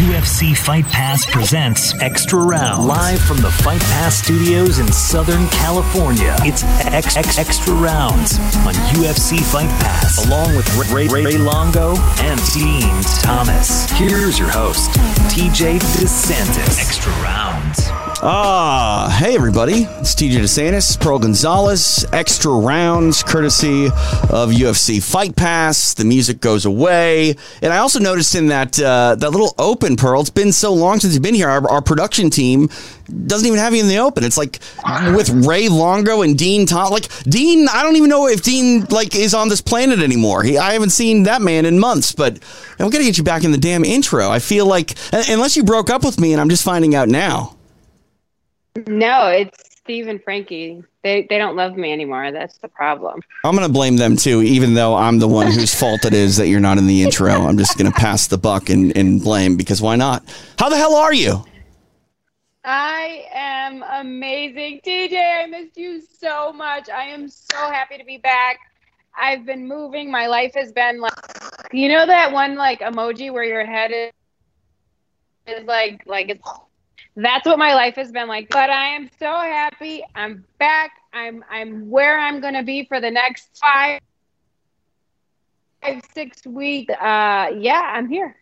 UFC Fight Pass presents Extra Round live from the Fight Pass studios in Southern California. It's X, X Extra Rounds on UFC Fight Pass, along with Ray, Ray, Ray Longo and Dean Thomas. Here's your host, TJ DeSantis. Extra Rounds. Ah, hey everybody. It's TJ DeSantis, Pearl Gonzalez, extra rounds courtesy of UFC Fight Pass. The music goes away. And I also noticed in that uh, that little open, Pearl, it's been so long since you've been here. Our, our production team doesn't even have you in the open. It's like with Ray Longo and Dean Tom. Like Dean, I don't even know if Dean like is on this planet anymore. He, I haven't seen that man in months. But I'm gonna get you back in the damn intro. I feel like unless you broke up with me, and I'm just finding out now. No, it's Steve and Frankie. They they don't love me anymore. That's the problem. I'm gonna blame them too, even though I'm the one whose fault it is that you're not in the intro. I'm just gonna pass the buck and, and blame because why not? How the hell are you? I am amazing. TJ, I missed you so much. I am so happy to be back. I've been moving. My life has been like you know that one like emoji where your head is, is like like it's that's what my life has been like. But I am so happy. I'm back. I'm I'm where I'm gonna be for the next five, five six weeks. Uh, yeah, I'm here.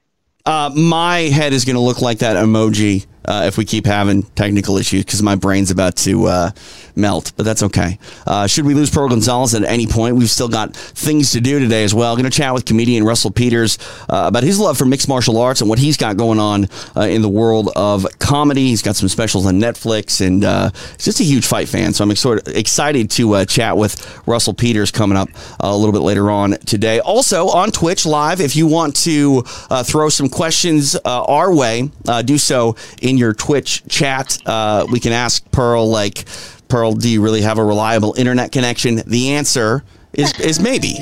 Uh, my head is gonna look like that emoji uh, if we keep having technical issues because my brain's about to uh, melt, but that's okay. Uh, should we lose Pearl Gonzalez at any point? We've still got things to do today as well. Going to chat with comedian Russell Peters uh, about his love for mixed martial arts and what he's got going on uh, in the world of comedy. He's got some specials on Netflix and uh, he's just a huge fight fan. So I'm sort of excited to chat with Russell Peters coming up a little bit later on today. Also on Twitch live, if you want to throw some questions our way, do so in your Twitch chat. Uh, we can ask Pearl, like, Pearl, do you really have a reliable internet connection? The answer is is maybe,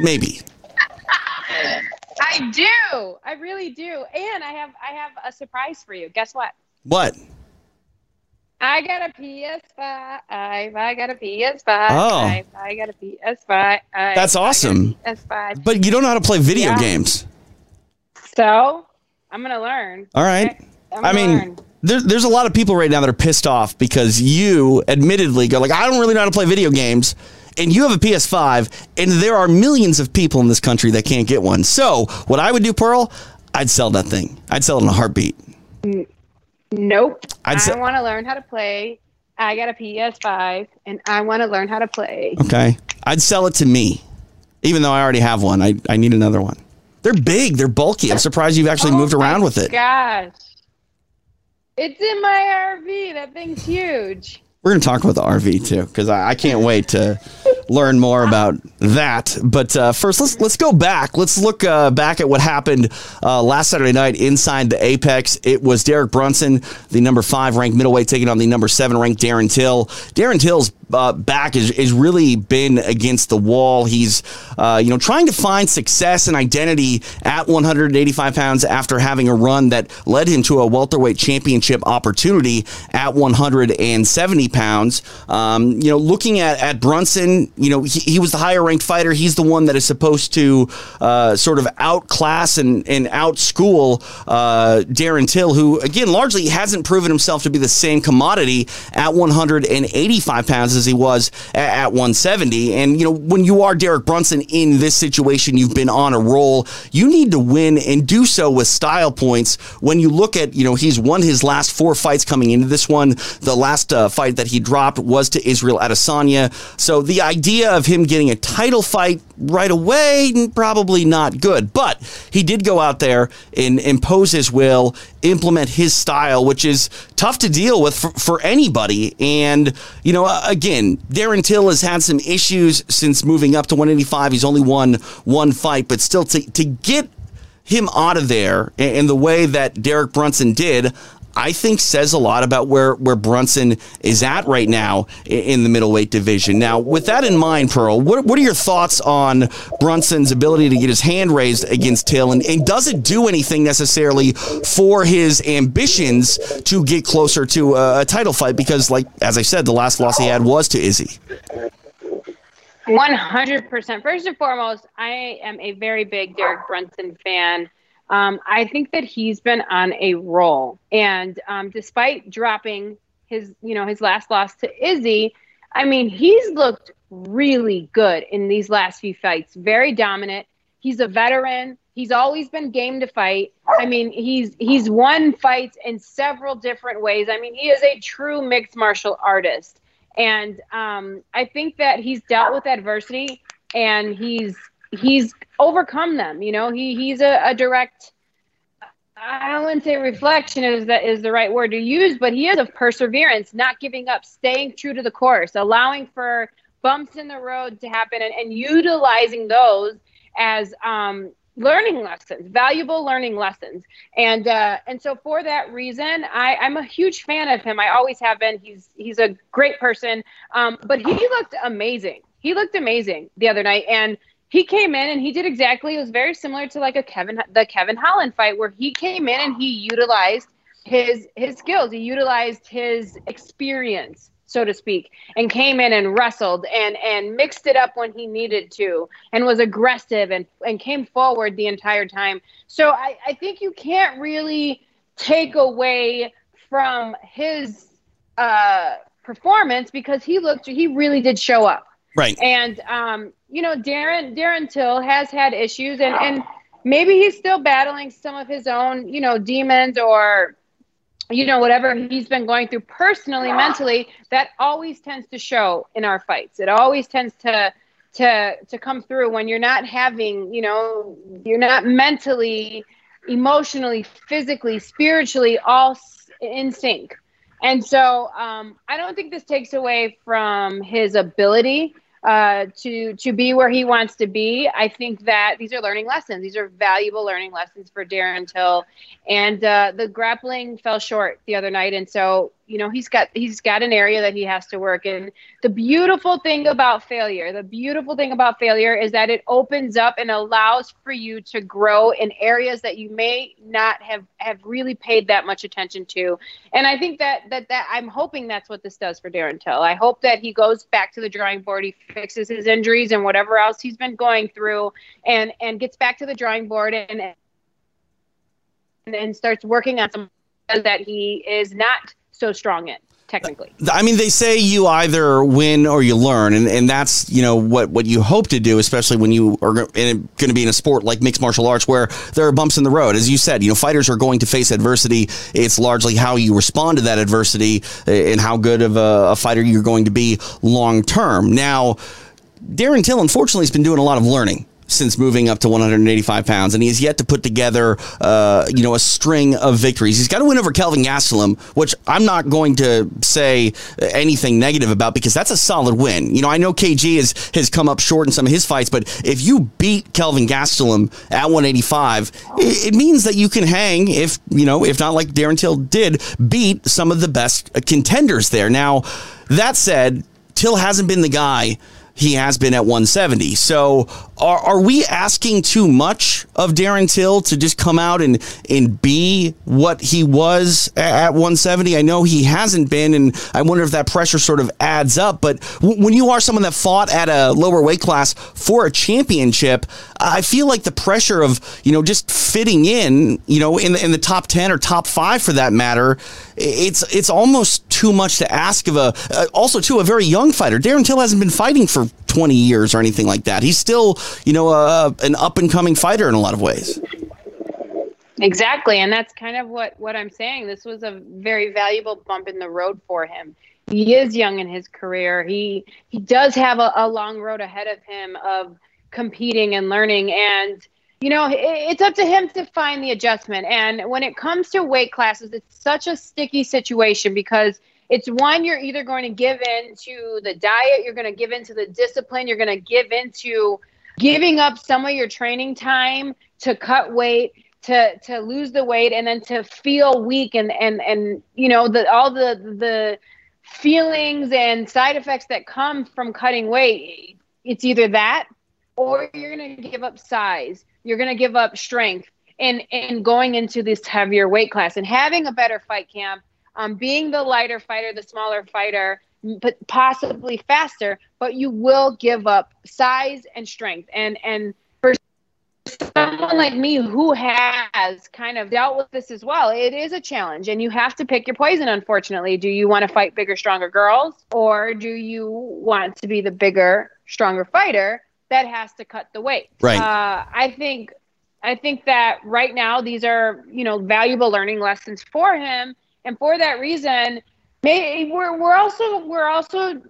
maybe. I do. I really do. And I have I have a surprise for you. Guess what? What? I got a PS5. I got a PS5. Oh. I got a PS5. That's awesome. PS5. But you don't know how to play video yeah. games. So I'm gonna learn. All right. Okay? I mean, there, there's a lot of people right now that are pissed off because you admittedly go like, I don't really know how to play video games. And you have a PS5, and there are millions of people in this country that can't get one. So, what I would do, Pearl, I'd sell that thing. I'd sell it in a heartbeat. Nope. I'd I want to learn how to play. I got a PS5, and I want to learn how to play. Okay. I'd sell it to me, even though I already have one. I, I need another one. They're big. They're bulky. I'm surprised you've actually oh moved around with it. Gosh. It's in my RV. That thing's huge. We're to talk about the RV too, because I, I, can't wait to learn more about that. But uh, first, let's let's go back. Let's look uh, back at what happened uh, last Saturday night inside the Apex. It was Derek Brunson, the number five ranked middleweight, taking on the number seven ranked Darren Till. Darren Till's uh, back is, is really been against the wall. He's, uh, you know, trying to find success and identity at 185 pounds after having a run that led him to a welterweight championship opportunity at 170 pounds. Um, you know, looking at, at Brunson, you know, he, he, was the higher ranked fighter. He's the one that is supposed to uh, sort of outclass and, and outschool uh, Darren Till, who, again, largely hasn't proven himself to be the same commodity at 185 pounds as he was at, at 170. And, you know, when you are Derek Brunson in this situation, you've been on a roll. You need to win and do so with style points. When you look at, you know, he's won his last four fights coming into this one. The last uh, fight that he dropped was to Israel Adesanya. So the idea of him getting a title fight right away, probably not good. But he did go out there and impose his will, implement his style, which is tough to deal with for, for anybody. And, you know, again, Darren Till has had some issues since moving up to 185. He's only won one fight, but still to, to get him out of there in the way that Derek Brunson did, I think says a lot about where, where Brunson is at right now in the middleweight division. Now, with that in mind, Pearl, what, what are your thoughts on Brunson's ability to get his hand raised against Till? And, and does it do anything necessarily for his ambitions to get closer to a, a title fight? Because, like, as I said, the last loss he had was to Izzy. 100%. First and foremost, I am a very big Derek Brunson fan. Um, I think that he's been on a roll, and um, despite dropping his, you know, his last loss to Izzy, I mean, he's looked really good in these last few fights. Very dominant. He's a veteran. He's always been game to fight. I mean, he's he's won fights in several different ways. I mean, he is a true mixed martial artist, and um, I think that he's dealt with adversity and he's he's overcome them. You know, he he's a, a direct. I wouldn't say reflection is that is the right word to use, but he is of perseverance, not giving up, staying true to the course, allowing for bumps in the road to happen, and, and utilizing those as um, learning lessons, valuable learning lessons. And uh, and so for that reason, I, I'm a huge fan of him. I always have been. He's he's a great person. Um, but he looked amazing. He looked amazing the other night, and he came in and he did exactly. It was very similar to like a Kevin the Kevin Holland fight where he came in and he utilized his his skills. He utilized his experience, so to speak, and came in and wrestled and and mixed it up when he needed to and was aggressive and and came forward the entire time. So I, I think you can't really take away from his uh, performance because he looked he really did show up. Right. And um, you know, Darren Darren Till has had issues and and maybe he's still battling some of his own, you know, demons or you know whatever he's been going through personally mentally that always tends to show in our fights. It always tends to to to come through when you're not having you know you're not mentally emotionally physically spiritually all in sync. And so um, i don't think this takes away from his ability uh, to to be where he wants to be. I think that these are learning lessons. These are valuable learning lessons for Darren Till, and uh, the grappling fell short the other night, and so you know he's got he's got an area that he has to work in. The beautiful thing about failure the beautiful thing about failure is that it opens up and allows for you to grow in areas that you may not have have really paid that much attention to. And i think that that that i'm hoping that's what this does for darren till. I hope that he goes back to the drawing board he fixes his injuries and whatever else he's been going through and and gets back to the drawing board and and starts working on some that he is not so strong in technically. I mean, they say you either win or you learn, and, and that's you know what what you hope to do, especially when you are going to be in a sport like mixed martial arts where there are bumps in the road. As you said, you know, fighters are going to face adversity. It's largely how you respond to that adversity and how good of a, a fighter you're going to be long term. Now. Darren Till, unfortunately, has been doing a lot of learning since moving up to 185 pounds, and he has yet to put together, uh, you know, a string of victories. He's got to win over Kelvin Gastelum, which I'm not going to say anything negative about because that's a solid win. You know, I know KG has has come up short in some of his fights, but if you beat Kelvin Gastelum at 185, it, it means that you can hang. If you know, if not like Darren Till did, beat some of the best contenders there. Now, that said, Till hasn't been the guy he has been at 170. So are, are we asking too much of Darren Till to just come out and, and be what he was at 170? I know he hasn't been, and I wonder if that pressure sort of adds up. But w- when you are someone that fought at a lower weight class for a championship, I feel like the pressure of, you know, just fitting in, you know, in the, in the top 10 or top five for that matter, it's it's almost too much to ask of a uh, also to a very young fighter. Darren Till hasn't been fighting for 20 years or anything like that. He's still, you know, uh, an up and coming fighter in a lot of ways. Exactly, and that's kind of what what I'm saying. This was a very valuable bump in the road for him. He is young in his career. He he does have a, a long road ahead of him of competing and learning and you know, it's up to him to find the adjustment. And when it comes to weight classes, it's such a sticky situation because it's one, you're either going to give in to the diet, you're going to give into the discipline, you're going to give into giving up some of your training time to cut weight to to lose the weight and then to feel weak and and and you know the all the the feelings and side effects that come from cutting weight it's either that or you're going to give up size you're going to give up strength and and going into this heavier weight class and having a better fight camp um, being the lighter fighter the smaller fighter but possibly faster but you will give up size and strength and and for someone like me who has kind of dealt with this as well, it is a challenge and you have to pick your poison, unfortunately. Do you want to fight bigger, stronger girls or do you want to be the bigger, stronger fighter that has to cut the weight? Right. Uh, I think. I think that right now these are, you know, valuable learning lessons for him, and for that reason, may, we're we're also we're also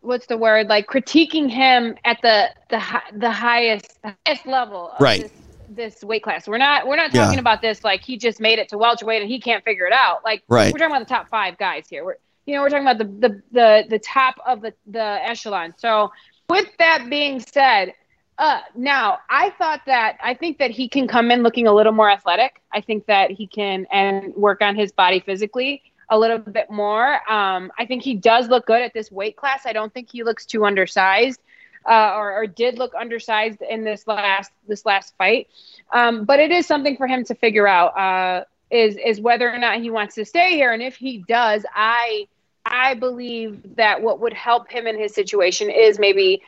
what's the word like critiquing him at the the the highest highest level of right. this, this weight class. We're not we're not talking Yeah. about this like he just made it to welterweight and he can't figure it out. Like Right. we're talking about the top five guys here. We're you know we're talking about the the the, the top of the the echelon. So with that being said. Uh, now I thought that I think that he can come in looking a little more athletic. I think that he can and work on his body physically a little bit more. Um, I think he does look good at this weight class. I don't think he looks too undersized, uh, or, or did look undersized in this last this last fight. Um, but it is something for him to figure out. Uh, is is whether or not he wants to stay here, and if he does, I I believe that what would help him in his situation is maybe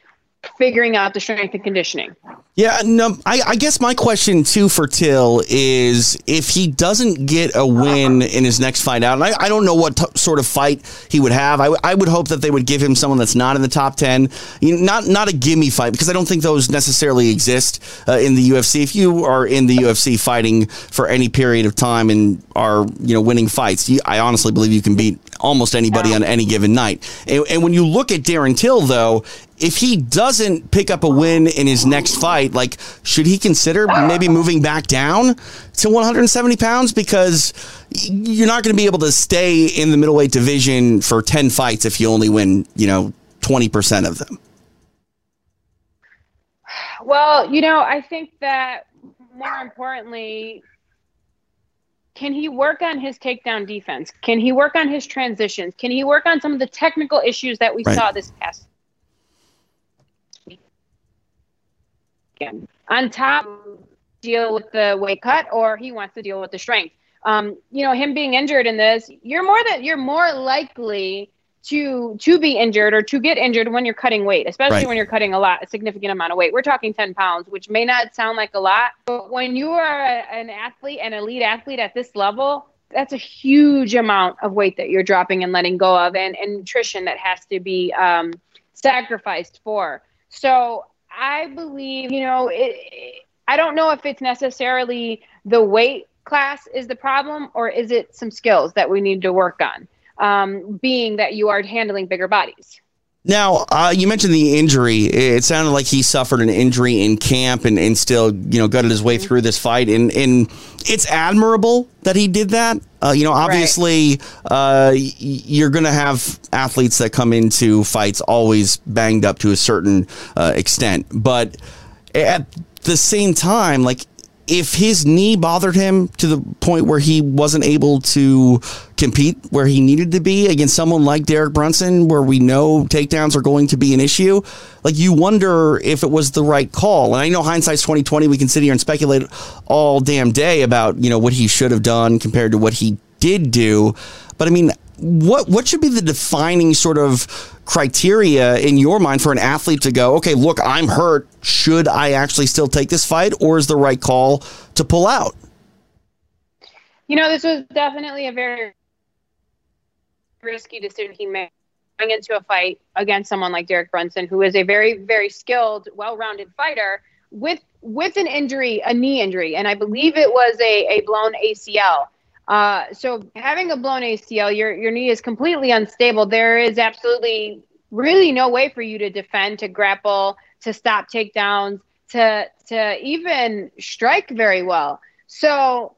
figuring out the strength and conditioning. Yeah, no, I, I guess my question too for Till is if he doesn't get a win in his next fight out, and I, I don't know what t- sort of fight he would have. I, w- I would hope that they would give him someone that's not in the top ten, you know, not not a gimme fight because I don't think those necessarily exist uh, in the UFC. If you are in the UFC fighting for any period of time and are you know winning fights, you, I honestly believe you can beat almost anybody on any given night. And, and when you look at Darren Till, though, if he doesn't pick up a win in his next fight, like, should he consider maybe moving back down to 170 pounds? Because you're not going to be able to stay in the middleweight division for 10 fights if you only win, you know, 20% of them. Well, you know, I think that more importantly, can he work on his takedown defense? Can he work on his transitions? Can he work on some of the technical issues that we Right. saw this past weekend? On top, deal with the weight cut, or he wants to deal with the strength. Um, you know, him being injured in this, you're more that you're more likely to to be injured or to get injured when you're cutting weight, especially Right. when you're cutting a lot, a significant amount of weight. We're talking 10 pounds, which may not sound like a lot, but when you are an athlete, an elite athlete at this level, that's a huge amount of weight that you're dropping and letting go of, and, and nutrition that has to be um, sacrificed for. So I believe, you know, it, it- I don't know if it's necessarily the weight class is the problem, or is it some skills that we need to work on? Um, being that you are handling bigger bodies. Now, uh, you mentioned the injury. It sounded like he suffered an injury in camp and, and still, you know, gutted his way through this fight. And, and it's admirable that he did that. Uh, you know, obviously, uh, you're going to have athletes that come into fights always banged up to a certain uh, extent. But at the same time, like, if his knee bothered him to the point where he wasn't able to compete where he needed to be against someone like Derek Brunson, where we know takedowns are going to be an issue, like you wonder if it was the right call. And I know hindsight's twenty twenty. We can sit here and speculate all damn day about you know what he should have done compared to what he did do. But I mean, what what should be the defining sort of criteria in your mind for an athlete to go, okay, look, I'm hurt. Should I actually still take this fight, or is the right call to pull out? You know, this was definitely a very risky decision he made going into a fight against someone like Derek Brunson, who is a very, very skilled, well-rounded fighter with with an injury, a knee injury, and I believe it was a, a blown ACL. Uh, so having a blown ACL, your your knee is completely unstable. There is absolutely really no way for you to defend, to grapple, to stop takedowns, to to even strike very well. So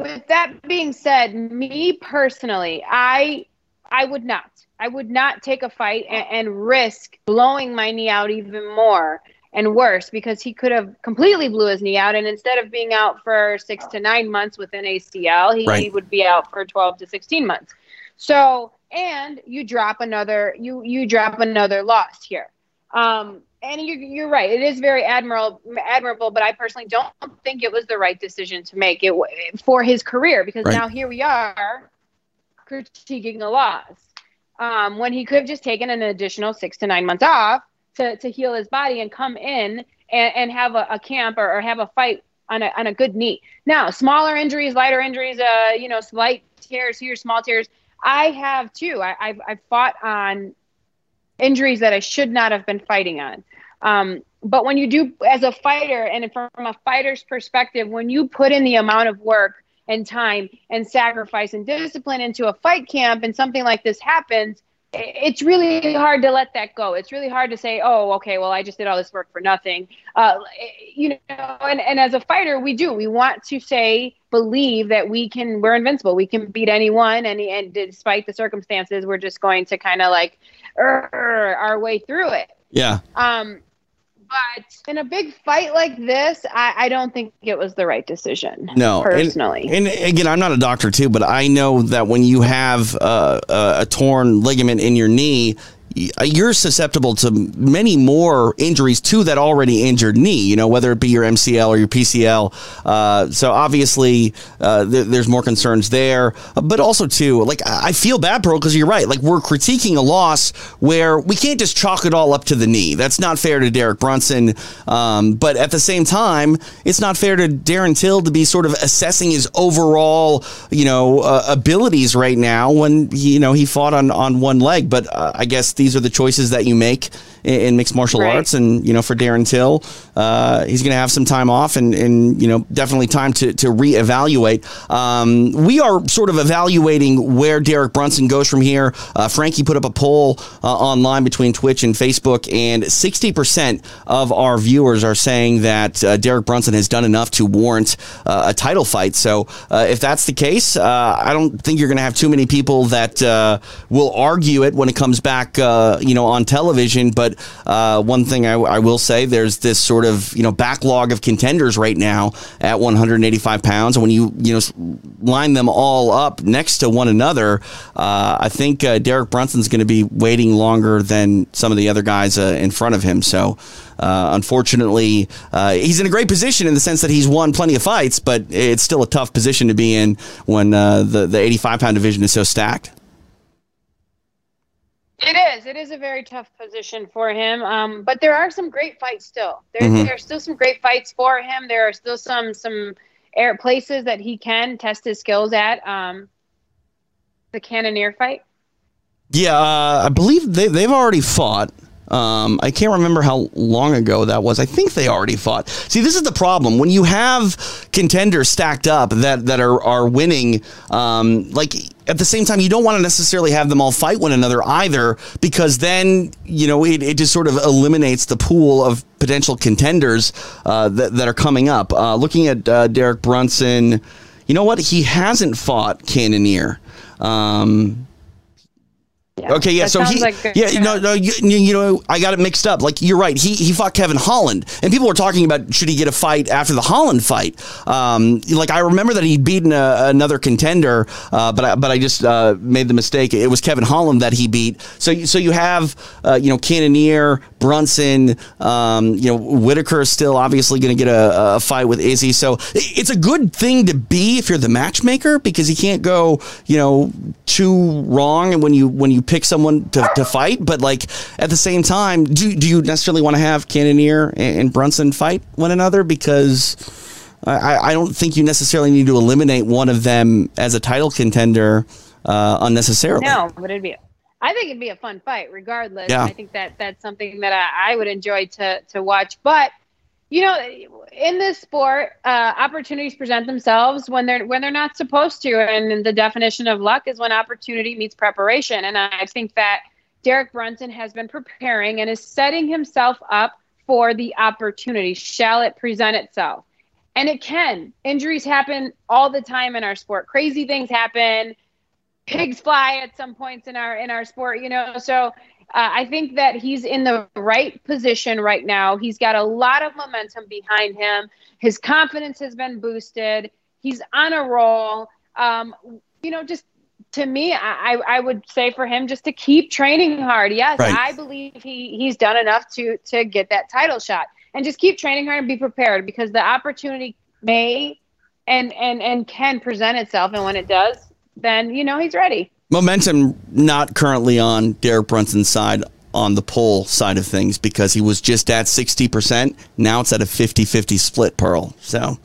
with that being said, me personally, I I would not. I would not take a fight and, and risk blowing my knee out even more and worse because he could have completely blew his knee out and instead of being out for six to nine months with an ACL, he Right. would be out for twelve to sixteen months. So and you drop another you you drop another loss here. Um, and you're, you're right. It is very admirable, admirable, but I personally don't think it was the right decision to make it w- for his career because Right. now here we are critiquing a loss um, when he could have just taken an additional six to nine months off to, to heal his body and come in and, and have a, a camp or, or have a fight on a, on a good knee. Now, smaller injuries, lighter injuries, uh, you know, slight tears here, small tears. I have too. I, I've, I've fought on injuries that I should not have been fighting on. Um, but when you do, as a fighter, and from a fighter's perspective, when you put in the amount of work and time and sacrifice and discipline into a fight camp and something like this happens, it's really hard to let that go. It's really hard to say, oh, okay, well, I just did all this work for nothing. Uh, you know, and, and as a fighter, we do. We want to say, believe that we can, we're invincible. We can beat anyone. And, and despite the circumstances, we're just going to kind of like our way through it. Yeah. Um, but in a big fight like this, I, I, don't think it was the right decision. No, personally. And, and again, I'm not a doctor too, but I know that when you have uh, a torn ligament in your knee, you're susceptible to many more injuries to that already injured knee, you know, whether it be your MCL or your PCL. Uh, so obviously, uh, th- there's more concerns there. But also, too, like, I feel bad, Pearl, because you're right. Like, we're critiquing a loss where we can't just chalk it all up to the knee. That's not fair to Derek Brunson. Um, but at the same time, it's not fair to Darren Till to be sort of assessing his overall, you know, uh, abilities right now when, he, you know, he fought on, on one leg. But uh, I guess the these are the choices that you make in, in mixed martial right. arts. And, you know, for Darren Till, uh, he's going to have some time off and, and, you know, definitely time to, to reevaluate. Um, we are sort of evaluating where Derek Brunson goes from here. Uh, Frankie put up a poll uh, online between Twitch and Facebook, and 60% of our viewers are saying that uh, Derek Brunson has done enough to warrant uh, a title fight. So uh, if that's the case, I don't think you're going to have too many people that will argue it when it comes back uh, you know, on television. But uh, one thing I, I, will say, there's this sort of you know backlog of contenders right now at 185 pounds, and when you you know line them all up next to one another, uh, I think uh, Derek Brunson's going to be waiting longer than some of the other guys uh, in front of him. So. Unfortunately, he's in a great position in the sense that he's won plenty of fights, but it's still a tough position to be in when the the 85 pound division is so stacked. It is. It is a very tough position for him. Um, but there are some great fights still. There's mm-hmm. there's still some great fights for him. There are still some some air places that he can test his skills at. Um, the Cannonier fight. Yeah, uh, I believe they they've already fought. Um, I can't remember how long ago that was. I think they already fought. See, this is the problem when you have contenders stacked up that that are are winning. Um, like at the same time, you don't want to necessarily have them all fight one another either, because then you know it, it just sort of eliminates the pool of potential contenders uh, that that are coming up. Uh, looking at uh, Derek Brunson, you know what? He hasn't fought Cannonier. Um, yeah. Okay, yeah. That so he, like yeah, no, no, you, you, know, I got it mixed up. Like you're right. He he fought Kevin Holland, and people were talking about should he get a fight after the Holland fight. Um, like I remember that he'd beaten a, another contender, uh, but I, but I just uh, made the mistake. It was Kevin Holland that he beat. So so you have uh, you know Cannonier, Brunson, um, you know Whittaker is still obviously going to get a, a, fight with Izzy. So it's a good thing to be if you're the matchmaker because you can't go you know too wrong, and when you when you pick someone to, to fight, but like at the same time, do do you necessarily want to have Cannonier and, and Brunson fight one another? Because I, I don't think you necessarily need to eliminate one of them as a title contender uh, unnecessarily. No, but it'd be. I think it'd be a fun fight, regardless. Yeah. I think that that's something that I, I would enjoy to to watch, but you know in this sport uh, opportunities present themselves when they're when they're not supposed to and the definition of luck is when opportunity meets preparation. And i think that derek brunson has been preparing and is setting himself up for the opportunity. Shall it present itself? And it can. Injuries happen all the time in our sport. Crazy things happen pigs fly at some points in our in our sport you know so uh, I think that he's in the right position right now. He's got a lot of momentum behind him. His confidence has been boosted. He's on a roll. Um, you know, just to me, I, I would say for him just to keep training hard. Yes, right. I believe he he's done enough to to get that title shot, and just keep training hard and be prepared because the opportunity may and and and can present itself, and when it does, then you know he's ready momentum not currently on Derek Brunson's side on the poll side of things because he was just at 60%. Now it's at a 50 50 split, Pearl. So.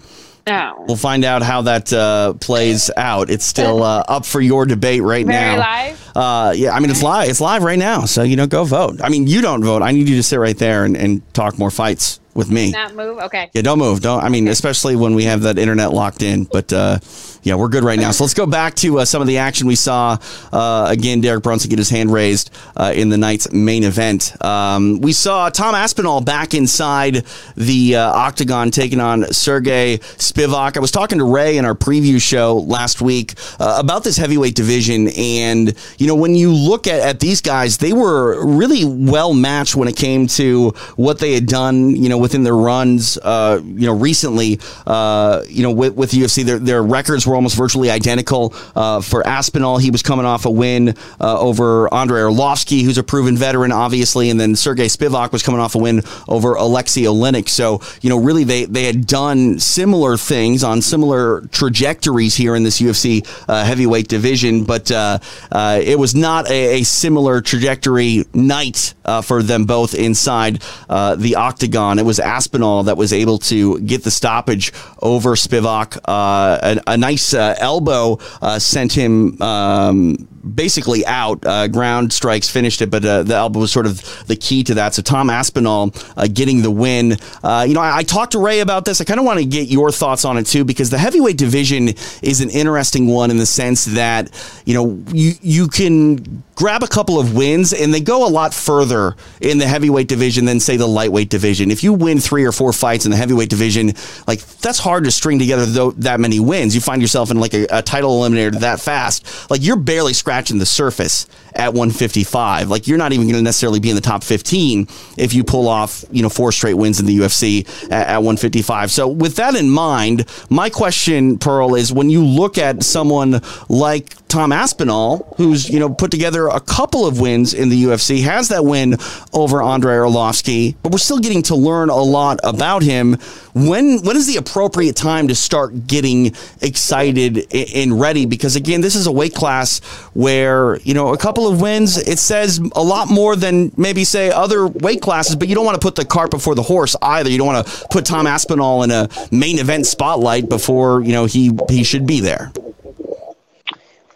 No. We'll find out how that uh, plays out. It's still uh, up for your debate right Very now. live? Uh, yeah, I mean it's live. It's live right now. So you know, go vote. I mean, you don't vote. I need you to sit right there and, and talk more fights with me. Not move? Okay. Yeah, don't move. Don't. I mean, especially when we have that internet locked in. But uh, yeah, we're good right now. So let's go back to uh, some of the action we saw. Uh, again, Derek Brunson get his hand raised uh, in the night's main event. Um, we saw Tom Aspinall back inside the uh, octagon taking on Sergey Spivak. I was talking to Ray in our preview show last week uh, about this heavyweight division, and you know when you look at, at these guys, they were really well matched when it came to what they had done. You know within their runs, uh, you know, recently, uh, you know, with, with UFC, their, their records were almost virtually identical. Uh, for Aspinall, he was coming off a win uh, over Andrei Arlovsky, who's a proven veteran, obviously, and then Sergey Spivak was coming off a win over Alexei Oleinik. So, you know, really, they, they had done similar things on similar trajectories here in this UFC uh, heavyweight division, but uh, it was not a, a, similar trajectory night for them both inside the octagon. It was was Aspinall that was able to get the stoppage over Spivak. Uh, a, a, nice uh, elbow uh, sent him um, basically out. Uh, ground strikes finished it, but uh, the elbow was sort of the key to that. So Tom Aspinall uh, getting the win. Uh, you know, I, I, talked to Ray about this. I kind of want to get your thoughts on it too, because the heavyweight division is an interesting one in the sense that you know you you can grab a couple of wins and they go a lot further in the heavyweight division than say the lightweight division. If you win three or four fights in the heavyweight division, like that's hard to string together that many wins. You find yourself in like a, a title eliminator that fast, like you're barely scratching scratching the surface at 155. Like you're not even going to necessarily be in the top 15 if you pull off, you know, four straight wins in the UFC at, at 155. So with that in mind, my question, Pearl, is when you look at someone like Tom Aspinall, who's you know put together a couple of wins in the UFC, has that win over Andrei Arlovsky, but we're still getting to learn a lot about him. When when is the appropriate time to start getting excited and ready? Because again, this is a weight class where you know a couple of wins it says a lot more than maybe say other weight classes, but you don't want to put the cart before the horse either. You don't want to put Tom Aspinall in a main event spotlight before you know he he should be there.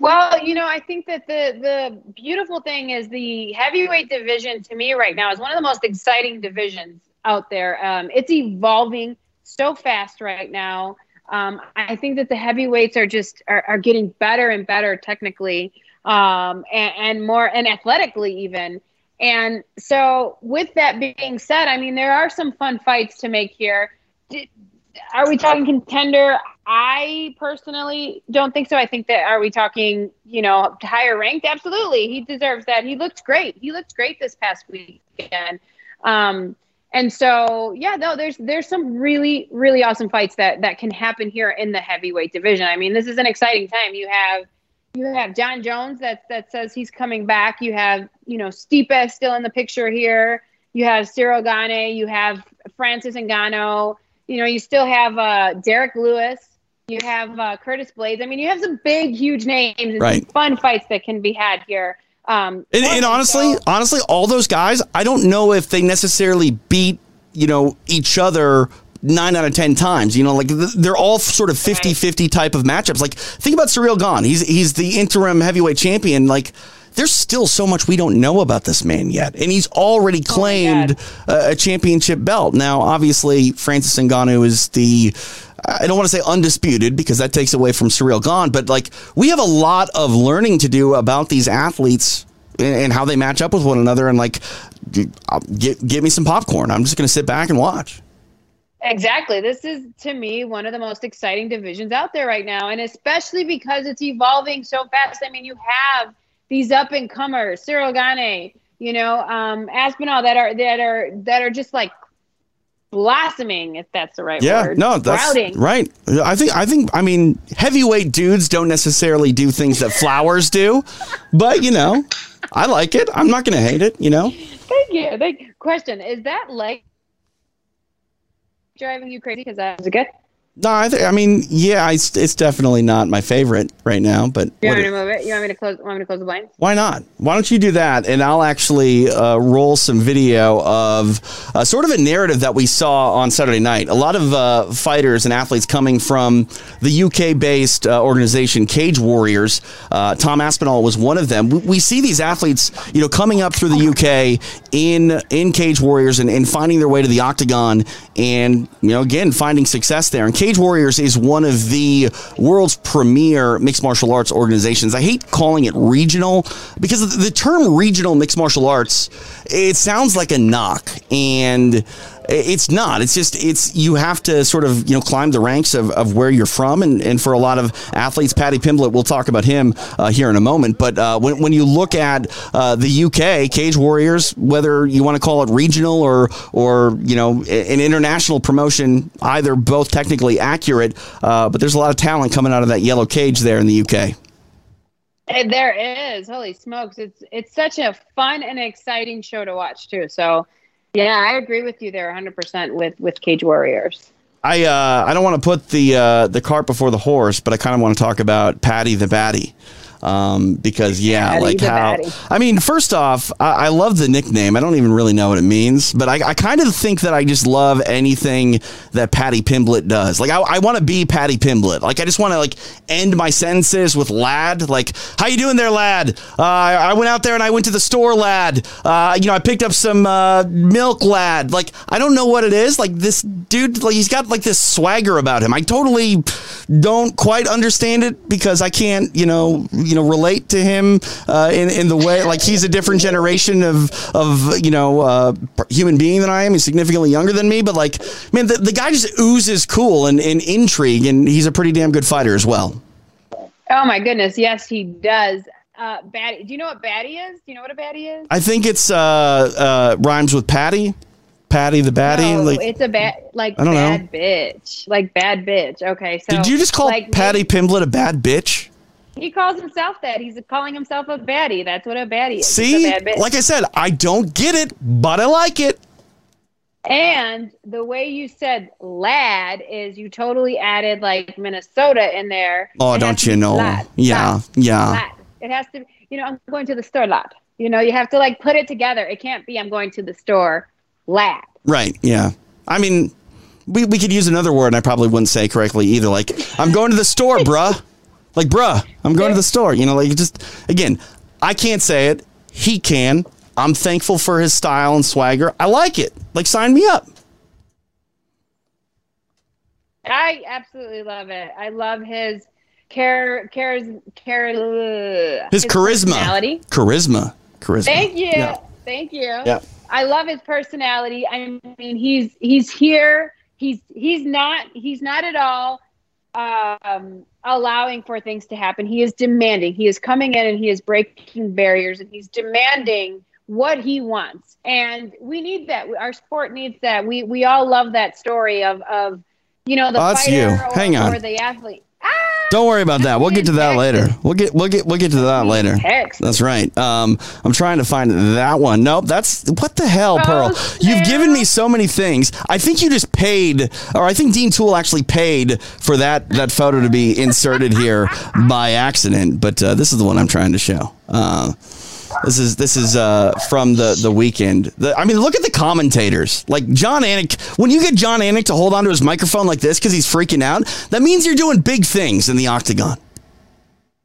Well, you know, I think that the the beautiful thing is the heavyweight division to me right now is one of the most exciting divisions out there. Um, it's evolving so fast right now. Um, I think that the heavyweights are just are, are getting better and better technically, um, and, and more and athletically even. And so, with that being said, I mean there are some fun fights to make here. Are we talking contender? I personally don't think so. I think that are we talking, you know, higher ranked? Absolutely, he deserves that. He looked great. He looked great this past weekend. Um, and so, yeah, no, there's there's some really really awesome fights that that can happen here in the heavyweight division. I mean, this is an exciting time. You have you have Jon Jones that that says he's coming back. You have you know Stipe still in the picture here. You have Ciryl Gane. You have Francis Ngannou. You know, you still have uh, Derrick Lewis. You have uh, Curtis Blaydes. I mean, you have some big, huge names and right. some fun fights that can be had here. Um, and, and honestly, so, honestly, all those guys, I don't know if they necessarily beat you know each other nine out of ten times. You know, like they're all sort of 50-50 type of matchups. Like think about Ciryl Gane. He's he's the interim heavyweight champion. Like there's still so much we don't know about this man yet, and he's already oh claimed oh a championship belt. Now, obviously, Francis Ngannou is the I don't want to say undisputed because that takes away from Ciryl Gane, but like we have a lot of learning to do about these athletes and how they match up with one another. And like, get get me some popcorn. I'm just going to sit back and watch. Exactly. This is to me one of the most exciting divisions out there right now, and especially because it's evolving so fast. I mean, you have these up and comers, Ciryl Gane, you know, um, Aspinall that are that are that are just like blossoming, if that's the right yeah, word. no, that's Sprouting. right. I think I think I mean heavyweight dudes don't necessarily do things that flowers do, but you know, I like it. I'm not going to hate it. You know. Thank you. Thank. Question: Is that leg driving you crazy? Because that was a good. No, I, th- I mean, yeah, it's, it's definitely not my favorite right now, but You want me to move it? You want me to close? Want me to close the blinds? why not? Why don't you do that? And I'll actually uh, roll some video of uh, sort of a narrative that we saw on Saturday night. A lot of uh, fighters and athletes coming from the UK based uh, organization Cage Warriors. Uh, Tom Aspinall was one of them. We, we see these athletes, you know, coming up through the UK in in Cage Warriors and, and finding their way to the octagon and, you know, again, finding success there. And Cage Warriors is one of the world's premier mixed martial arts organizations. I hate calling it regional because the term regional mixed martial arts, it sounds like a knock. And it's not. It's just it's you have to sort of you know climb the ranks of, of where you're from, and, and for a lot of athletes, Paddy Pimblett, we'll talk about him uh, here in a moment. But uh, when when you look at uh, the UK Cage Warriors, whether you want to call it regional or or you know an international promotion, either both technically accurate, uh, but there's a lot of talent coming out of that yellow cage there in the UK. There is. Holy smokes! It's it's such a fun and exciting show to watch too. So, yeah, I agree with you there 100 percent with with Cage Warriors. I uh, I don't want to put the uh, the cart before the horse, but I kind of want to talk about Paddy the Baddy. Um, because yeah, like how. I mean, first off, I, I love the nickname. I don't even really know what it means, but I, I kind of think that I just love anything that Paddy Pimblett does. Like I, I want to be Paddy Pimblett. Like I just want to like end my sentences with lad. Like how you doing there, lad? Uh, I, I went out there and I went to the store, lad. Uh, you know, I picked up some uh, milk, lad. Like I don't know what it is. Like this dude, like he's got like this swagger about him. I totally don't quite understand it because I can't, you know, you know, relate to him uh, in in the way like he's a different generation of of you know uh, human being than I am. He's significantly younger than me, but like, man, the, the guy just oozes cool and, and intrigue, and he's a pretty damn good fighter as well. Oh my goodness, yes, he does. Uh, Batty. Do you know what Batty is? Do you know what a Batty is? I think it's uh, uh, rhymes with Patty, Patty the Batty. No, like, it's a bad, like I don't bad bitch, like bad bitch. Okay, so did you just call like, Paddy Pimblett a bad bitch? He calls himself that. He's calling himself a baddie. That's what a baddie is. See, bad like I said, I don't get it, but I like it. And the way you said lad is you totally added like Minnesota in there. Oh, don't you know? lad, Yeah, lad, yeah. lad. It has to, you know, I'm going to the store, lad. You know, you have to like put it together. It can't be I'm going to the store, lad. Right. Yeah. I mean, we, we could use another word and I probably wouldn't say correctly either. Like, I'm going to the store, bruh. Like, bruh, I'm going to the store. You know, like, just, again, I can't say it. He can. I'm thankful for his style and swagger. I like it. Like, sign me up. I absolutely love it. I love his care, cares, care, His, charisma. Charisma. Charisma. Thank you. Yeah. Thank you. Yeah. I love his personality. I mean, he's he's here. He's he's not he's not at all um, allowing for things to happen. He is demanding. He is coming in and he is breaking barriers and he's demanding what he wants. And we need that. Our sport needs that. We we all love that story of of you know the Oh, that's fighter you. or, Hang on. or the athlete. Don't worry about that. We'll get to that later. We'll get we'll get we'll get to that later. That's right. Um, I'm trying to find that one. Nope. That's what the hell, Oh, Pearl. You've given me so many things. I think you just paid, or I think Dean Tool actually paid for that that photo to be inserted here by accident. But uh, this is the one I'm trying to show. Uh, this is this is uh, from the the weekend. The, I mean, look at the commentators. Like Jon Anik. When you get Jon Anik to hold onto his microphone like this because he's freaking out, that means you're doing big things in the octagon.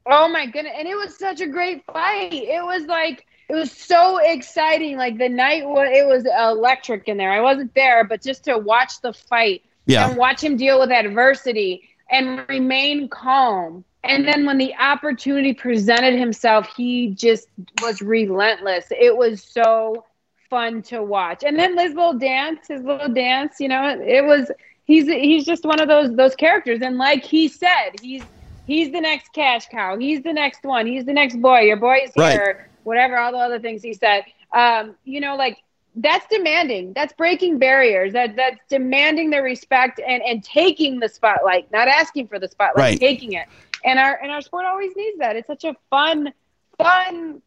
Oh my goodness. And it was such a great fight. It was like it was so exciting. Like the night was it was electric in there. I wasn't there, but just to watch the fight Yeah. and watch him deal with adversity and remain calm. And then when the opportunity presented himself, he just was relentless. It was so fun to watch. And then his little dance, his little dance, you know, it was he's he's just one of those those characters. And like he said, he's he's the next cash cow. He's the next one. He's the next boy. Your boy is Right. here. Whatever, all the other things he said. Um, you know, like that's demanding. That's breaking barriers. That that's demanding the respect and and taking the spotlight, not asking for the spotlight, Right. taking it. And our and our sport always needs that. It's such a fun, fun,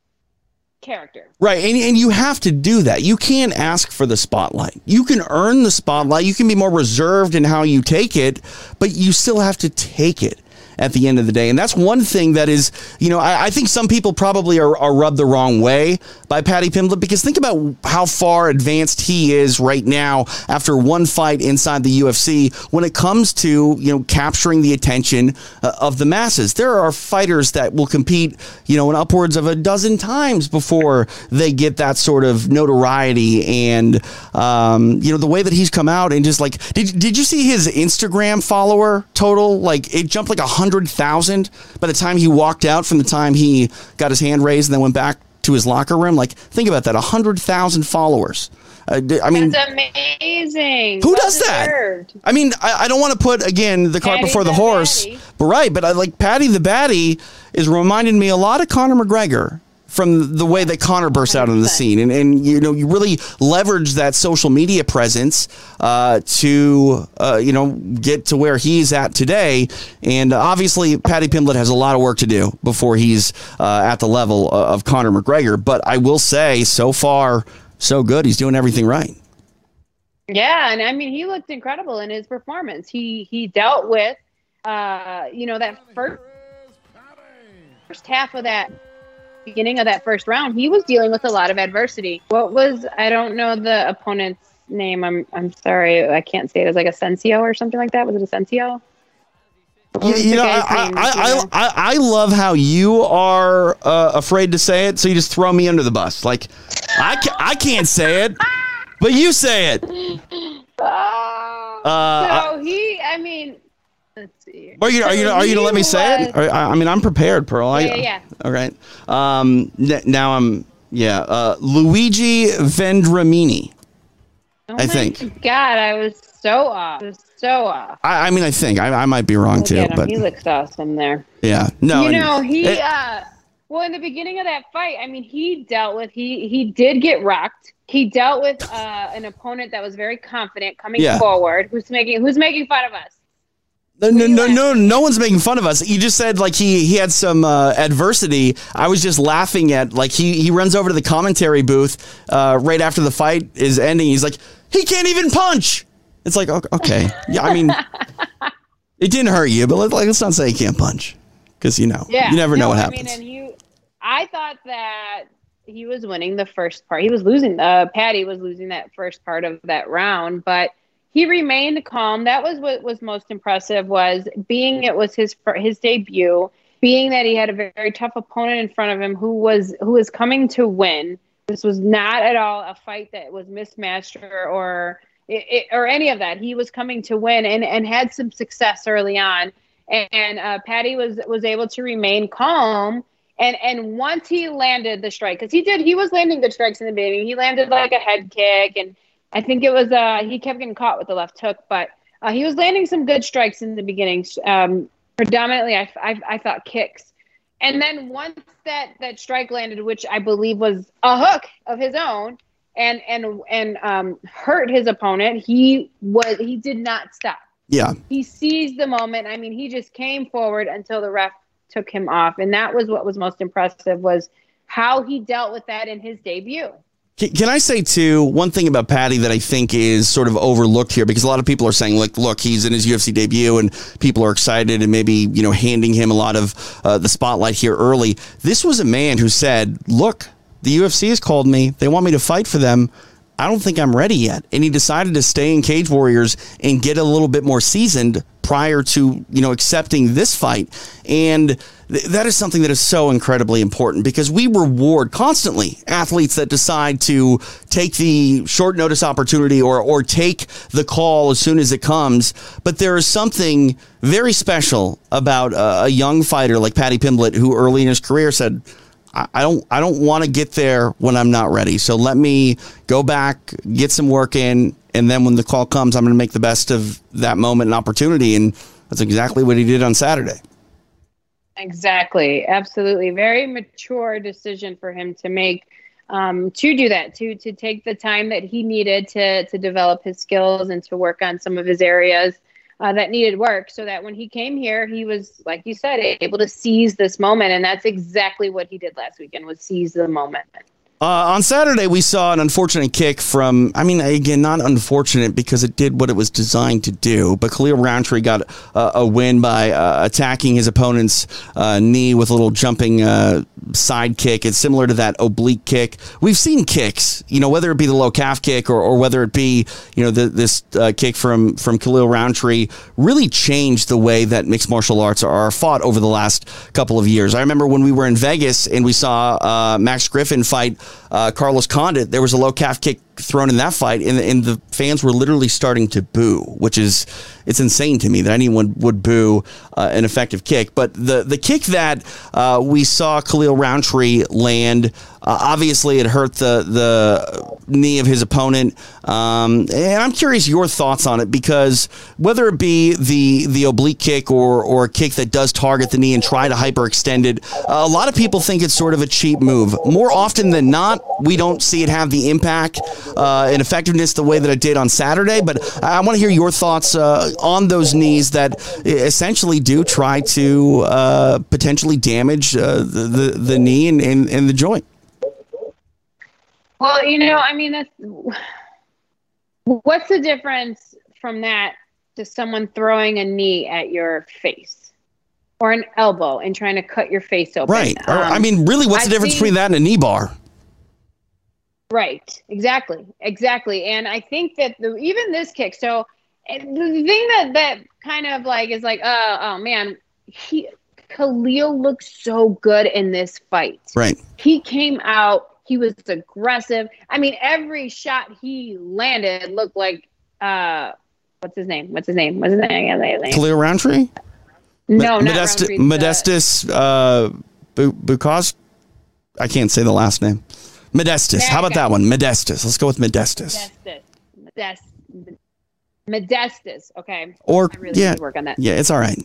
character. Right. And, and you have to do that. You can't ask for the spotlight. You can earn the spotlight. You can be more reserved in how you take it, but you still have to take it at the end of the day. And that's one thing that is, you know, I, I think some people probably are, are, rubbed the wrong way by Paddy Pimblett because think about how far advanced he is right now after one fight inside the UFC when it comes to, you know, capturing the attention uh, of the masses. There are fighters that will compete, you know, in upwards of a dozen times before they get that sort of notoriety and, um, you know, the way that he's come out and just like, did, did you see his Instagram follower total? Like it jumped like a hundred thousand by the time he walked out from the time he got his hand raised and then went back to his locker room. Like, think about that: a hundred thousand followers. Uh, I mean, that's amazing. Who well does deserved. that? I mean, I, I don't want to put again the cart before the, the horse, but right. But I like Paddy the Baddy is reminding me a lot of Conor McGregor from the way that Conor bursts out on the scene, and and you know you really leverage that social media presence uh, to uh, you know get to where he's at today, and obviously Paddy Pimblett has a lot of work to do before he's uh, at the level of Conor McGregor. But I will say, so far, so good. He's doing everything right. Yeah, and I mean he looked incredible in his performance. He he dealt with uh, you know that first first half of that beginning of that first round, he was dealing with a lot of adversity. What was I don't know the opponent's name. I'm I'm sorry, I can't say it. It was like Asensio or something like that. Was it Asensio? You, you know, I, I, I, I, love how you are uh, afraid to say it, so you just throw me under the bus. Like, I, ca- I can't say it, but you say it. Uh, so he, I mean, Let's see. Are you are you are you gonna let me say it? I mean, I'm prepared, Pearl. Yeah, I, yeah. All right. Um. Now I'm. Yeah. Uh. Luigi Vendramini. Oh I think. God, I was so off. I was so off. I, I mean, I think I, I might be wrong Look too, but he looks awesome there. Yeah. No. You know, he. It, uh, well, in the beginning of that fight, I mean, he dealt with he he did get rocked. He dealt with uh, an opponent that was very confident coming yeah. forward, who's making who's making fun of us. No, no, no, no, no one's making fun of us. You just said like he he had some uh, adversity. I was just laughing at like he he runs over to the commentary booth uh, right after the fight is ending. He's like, he can't even punch. It's like okay, yeah. I mean, it didn't hurt you, but let's, like, let's not say he can't punch because you know yeah, you never no, know what happens. I mean, and you, I thought that he was winning the first part. He was losing. Uh, Paddy was losing that first part of that round, but he remained calm. That was what was most impressive was being it was his his debut, being that he had a very, tough opponent in front of him who was who was coming to win. This was not at all a fight that was mismatched or or, it, or any of that. He was coming to win and and had some success early on. And uh, Paddy was was able to remain calm. And and once he landed the strike, because he did, he was landing good strikes in the beginning. He landed like a head kick and I think it was uh, he kept getting caught with the left hook, but uh, he was landing some good strikes in the beginning. Um, predominantly, I, I, I thought kicks, and then once that that strike landed, which I believe was a hook of his own, and and and um, hurt his opponent, he was he did not stop. Yeah, he seized the moment. I mean, he just came forward until the ref took him off, and that was what was most impressive was how he dealt with that in his debut. Can I say too one thing about Paddy that I think is sort of overlooked here because a lot of people are saying like, look, he's in his UFC debut and people are excited and maybe you know handing him a lot of uh, the spotlight here early. This was a man who said, look, the UFC has called me. They want me to fight for them. I don't think I'm ready yet. And he decided to stay in Cage Warriors and get a little bit more seasoned prior to, you know, accepting this fight. And th- that is something that is so incredibly important because we reward constantly athletes that decide to take the short notice opportunity or or take the call as soon as it comes. But there is something very special about a, a young fighter like Paddy Pimblett who early in his career said, I don't I don't want to get there when I'm not ready. So let me go back, get some work in, and then when the call comes, I'm going to make the best of that moment and opportunity. And that's exactly what he did on Saturday. Exactly, absolutely, very mature decision for him to make um, to do that, to to take the time that he needed to to develop his skills and to work on some of his areas uh, that needed work so that when he came here he was like you said able to seize this moment. And that's exactly what he did last weekend was seize the moment Uh, on Saturday, we saw an unfortunate kick from, I mean, again, not unfortunate because it did what it was designed to do, but Khalil Rountree got uh, a win by uh, attacking his opponent's uh, knee with a little jumping uh, side kick. It's similar to that oblique kick. We've seen kicks, you know, whether it be the low calf kick or, or whether it be, you know, the, this uh, kick from, from Khalil Rountree really changed the way that mixed martial arts are fought over the last couple of years. I remember when we were in Vegas and we saw Max Griffin fight uh, Carlos Condit, there was a low calf kick thrown in that fight, and, and the fans were literally starting to boo, which is it's insane to me that anyone would boo uh, an effective kick. But the the kick that uh, we saw Khalil Rountree land, uh, obviously it hurt the the knee of his opponent, um, and I'm curious your thoughts on it because whether it be the the oblique kick or or a kick that does target the knee and try to hyperextend it, a lot of people think it's sort of a cheap move. More often than not, we don't see it have the impact uh, and effectiveness the way that it did on Saturday. But I want to hear your thoughts uh, on those knees that essentially do try to uh, potentially damage uh, the, the, the knee and, and, and the joint. Well, you know, I mean, that's what's the difference from that to someone throwing a knee at your face or an elbow and trying to cut your face open? Right. Um, I mean, really, what's the difference between that and a knee bar? Right. Exactly. Exactly. And I think that the, even this kick. So the thing that that kind of like is like, uh, oh man, he Khalil looks so good in this fight. Right. He came out. He was aggressive. I mean, every shot he landed looked like uh, what's his name? What's his name? What's his name? His name. Khalil Rountree. No, M- not Modest- Modestas uh. I can't say the last name. Modestas. How about that one? Modestas. Let's go with Modestas. Modestas. Modestas. Okay. Or really yeah, work on that. Yeah, it's all right.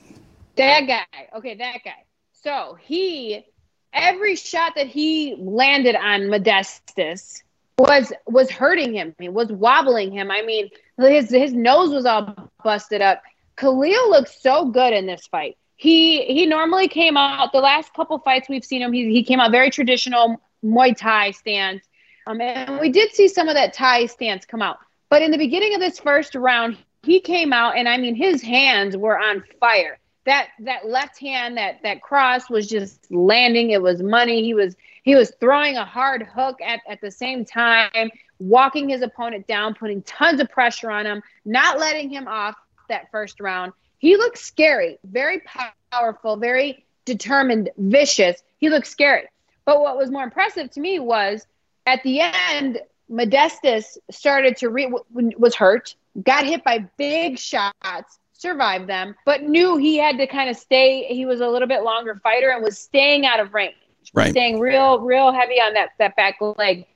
That guy. Okay, that guy. So he, every shot that he landed on Modestas was was hurting him. He was wobbling him. I mean, his his nose was all busted up. Khalil looked so good in this fight. He he normally came out the last couple fights we've seen him. He he came out very traditional Muay Thai stance. Um, and we did see some of that Thai stance come out. But in the beginning of this first round, he came out, and I mean, his hands were on fire. That that left hand, that that cross was just landing. It was money. He was he was throwing a hard hook at at the same time, walking his opponent down, putting tons of pressure on him, not letting him off that first round. He looked scary, very powerful, very determined, vicious. He looked scary. But what was more impressive to me was at the end, Modestas started to re- was hurt, got hit by big shots, survived them, but knew he had to kind of stay. He was a little bit longer fighter and was staying out of range, right. staying real, real heavy on that that back leg.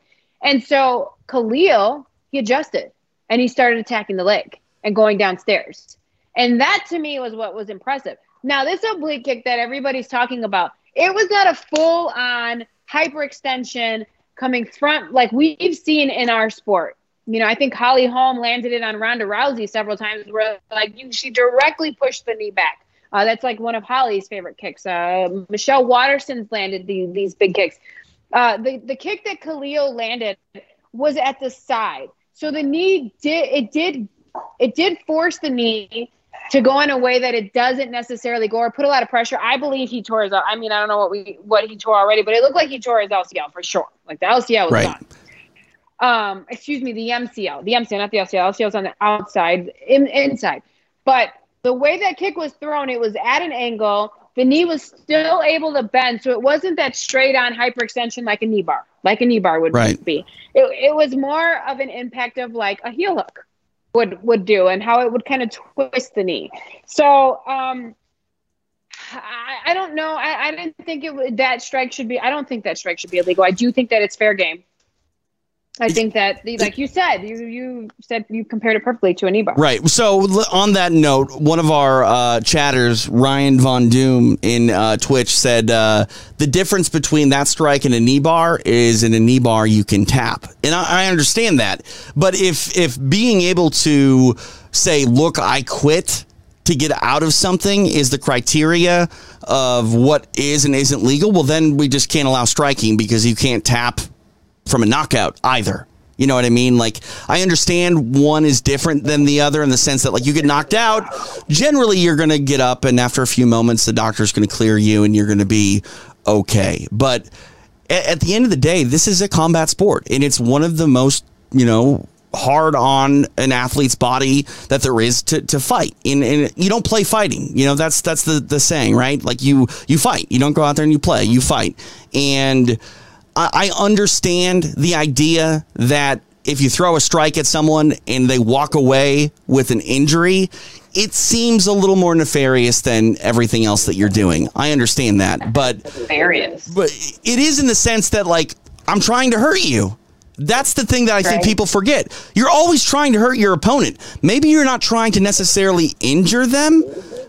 And so Khalil, he adjusted and he started attacking the leg and going downstairs. And that to me was what was impressive. Now, this oblique kick that everybody's talking about, it was not a full on hyperextension coming front like we've seen in our sport. You know, I think Holly Holm landed it on Ronda Rousey several times where like you, she directly pushed the knee back. Uh, that's like one of Holly's favorite kicks. Uh, Michelle Waterson's landed the, these big kicks. Uh, the the kick that Khalil landed was at the side, so the knee did it did it did force the knee to go in a way that it doesn't necessarily go or put a lot of pressure. I believe he tore his. I mean, I don't know what we what he tore already, but it looked like he tore his LCL for sure. Like the LCL was right. gone. Um, excuse me, the MCL, the MCL, not the LCL. LCL is on the outside, in, inside. But the way that kick was thrown, it was at an angle. The knee was still able to bend, so it wasn't that straight on hyperextension like a knee bar, like a knee bar would right. be. It, it was more of an impact of like a heel hook would would do and how it would kind of twist the knee. So um, I, I don't know. I, I didn't think it that strike should be. I don't think that strike should be illegal. I do think that it's fair game. I think that, like you said, you you said you compared it perfectly to a knee bar. Right. So on that note, one of our uh, chatters, Ryan Von Doom in uh, Twitch, said uh, the difference between that strike and a knee bar is in a knee bar you can tap, and I, I understand that. But if if being able to say, "Look, I quit," to get out of something is the criteria of what is and isn't legal, well, then we just can't allow striking because you can't tap from a knockout either. You know what I mean? Like I understand one is different than the other in the sense that like you get knocked out, generally you're going to get up and after a few moments the doctor's going to clear you and you're going to be okay. But at, the end of the day, this is a combat sport and it's one of the most, you know, hard on an athlete's body that there is to, to fight. And, and you don't play fighting. You know, that's that's the, the saying, right? Like you you fight. You don't go out there and you play. You fight. And I, I understand the idea that if you throw a strike at someone and they walk away with an injury, it seems a little more nefarious than everything else that you're doing. I understand that, but Nefarious. but it is in the sense that like I'm trying to hurt you. That's the thing that I think people forget. You're always trying to hurt your opponent. Maybe you're not trying to necessarily injure them,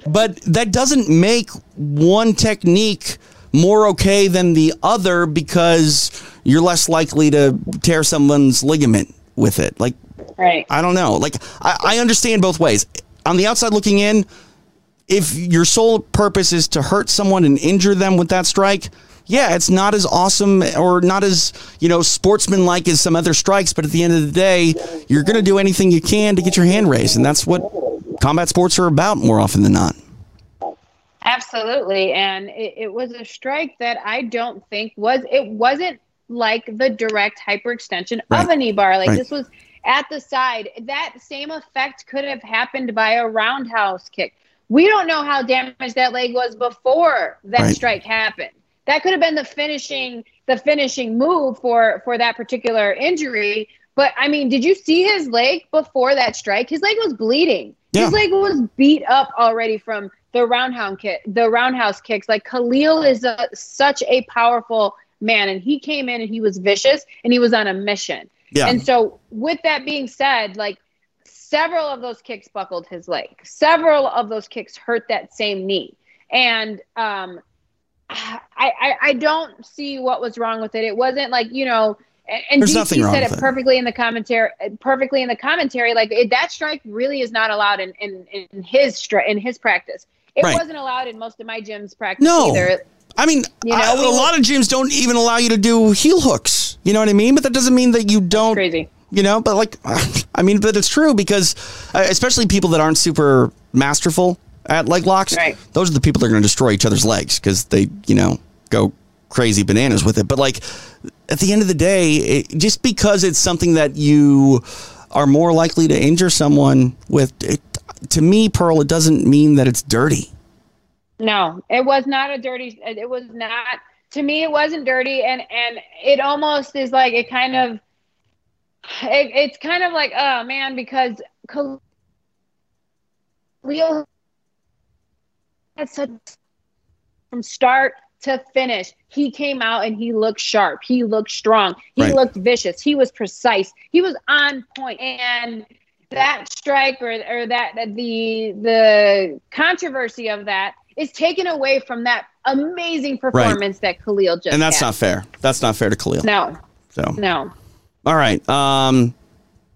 but that doesn't make one technique more okay than the other because you're less likely to tear someone's ligament with it. Like Right. I don't know. Like I, I understand both ways. On the outside looking in, if your sole purpose is to hurt someone and injure them with that strike, yeah, it's not as awesome or not as, you know, sportsmanlike as some other strikes, but at the end of the day, you're going to do anything you can to get your hand raised, and that's what combat sports are about more often than not. Absolutely. And it, it was a strike that I don't think was, it wasn't like the direct hyperextension Right. of a knee bar. Like Right. this was at the side. That same effect could have happened by a roundhouse kick. We don't know how damaged that leg was before that Right. strike happened. That could have been the finishing, the finishing move for for that particular injury. But I mean, did you see his leg before that strike? His leg was bleeding. Yeah. His leg was beat up already from the roundhouse kick, the roundhouse kicks. Like Khalil is a, such a powerful man, and he came in and he was vicious and he was on a mission. Yeah. And so, with that being said, like several of those kicks buckled his leg. Several of those kicks hurt that same knee. And um, I, I I don't see what was wrong with it. It wasn't like you know. And, There's DC said it. perfectly in the commentary. Perfectly in the commentary, like it, that strike really is not allowed in in, in his stri- in his practice. It Right. wasn't allowed in most of my gym's practice No. either. I mean, You know, I- we a lot of gyms don't even allow you to do heel hooks. You know what I mean? But that doesn't mean that you don't Crazy. you know but like i mean but it's true because uh, especially people that aren't super masterful at leg locks Right. those are the people that are going to destroy each other's legs because they you know go crazy bananas with it but like at the end of the day it, just because it's something that you are more likely to injure someone with it, to me pearl it doesn't mean that it's dirty No, it was not a dirty. It was not to me. It wasn't dirty, and and it almost is like it kind of. It, it's kind of like oh man because Khalil had such from start to finish. He came out and he looked sharp. He looked strong. He Right. looked vicious. He was precise. He was on. And that strike or, or that the the controversy of that is taken away from that amazing performance that Khalil just and that's had. not fair that's not fair to khalil no so no All right. Um,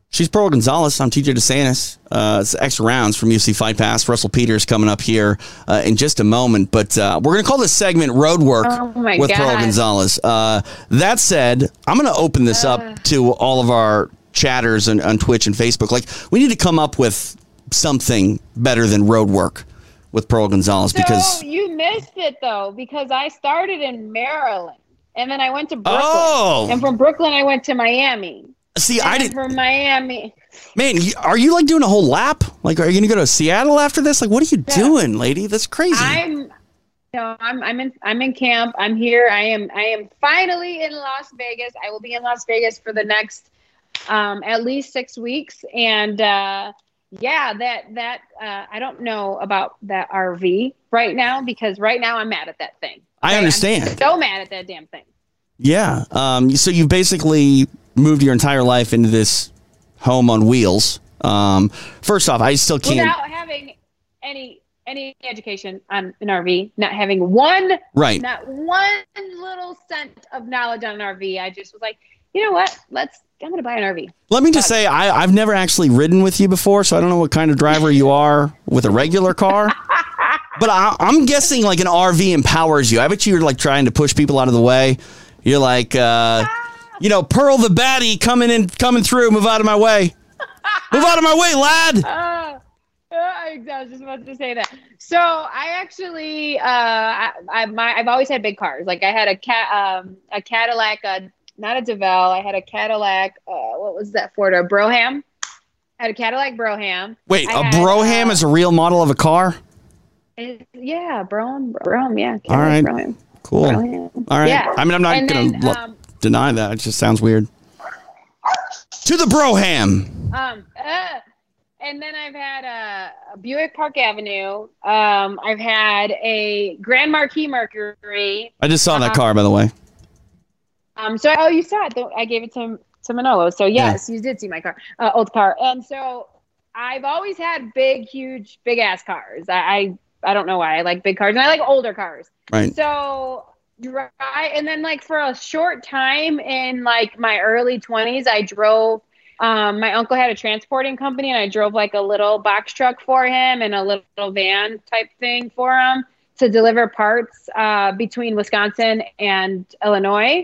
she's Pearl Gonzalez. I'm TJ DeSantis. Uh, it's extra rounds from UFC Fight Pass. Russell Peters coming up here uh, in just a moment. But uh, we're going to call this segment "Roadwork" Oh, with Pearl Gonzalez. Uh, that said, I'm going to open this Uh. up to all of our chatters on, on Twitch and Facebook. Like, we need to come up with something better than Road Work with Pearl Gonzalez so because. you missed it though because I started in Maryland and then I went to Brooklyn Oh! and from Brooklyn I went to Miami See, and I didn't. from Miami Man, are you like doing a whole lap? Like, are you going to go to Seattle after this? Like, what are you doing, lady? That's crazy. I'm no, I'm I'm in I'm in camp. I'm here. I am I am finally in Las Vegas. I will be in Las Vegas for the next um, at least six weeks. And uh, yeah, that that uh, I don't know about that RV right now because right now I'm mad at that thing. I Right? I'm understand. so mad at that damn thing. Yeah. Um, so you've basically moved your entire life into this home on wheels. Um, first off, I still can't. Without having any any education on an RV, not having one right. not one little cent of knowledge on an RV. I just was like, you know what? Let's. I'm gonna buy an RV. Let me just say, I, I've never actually ridden with you before, so I don't know what kind of driver you are with a regular car. but I, I'm guessing like an RV empowers you. I bet you're like trying to push people out of the way. You're like, uh, you know, Pearl the baddie coming in, coming through. Move out of my way. Move out of my way, lad. Uh, I was just about to say that. So I actually, uh, I, I my, I've always had big cars. Like I had a cat, um, a Cadillac, a, not a DeVille. I had a Cadillac. Uh, what was that Ford? A Brougham. I had a Cadillac Broham. Wait, I a had, Broham uh, is a real model of a car? It- yeah, Broham. Broham. yeah. All right. Brougham. Cool. Brougham. All right. Yeah. I mean, I'm not And then, to um, deny that. It just sounds weird. To the Broham. Um, uh, and then I've had a, a Buick Park Avenue. Um, I've had a Grand Marquis Mercury. I just saw that Uh-huh. car, by the way. Um, so oh, you saw it. I gave it to to Manolo. So yes, you did see my car, uh, old car. And so I've always had big, huge, big ass cars. I, I I don't know why I like big cars, and I like older cars. Right. So right, and then like for a short time in like my early twenties, I drove. Um, my uncle had a transporting company, and I drove like a little box truck for him and a little van type thing for him to deliver parts uh, between Wisconsin and Illinois.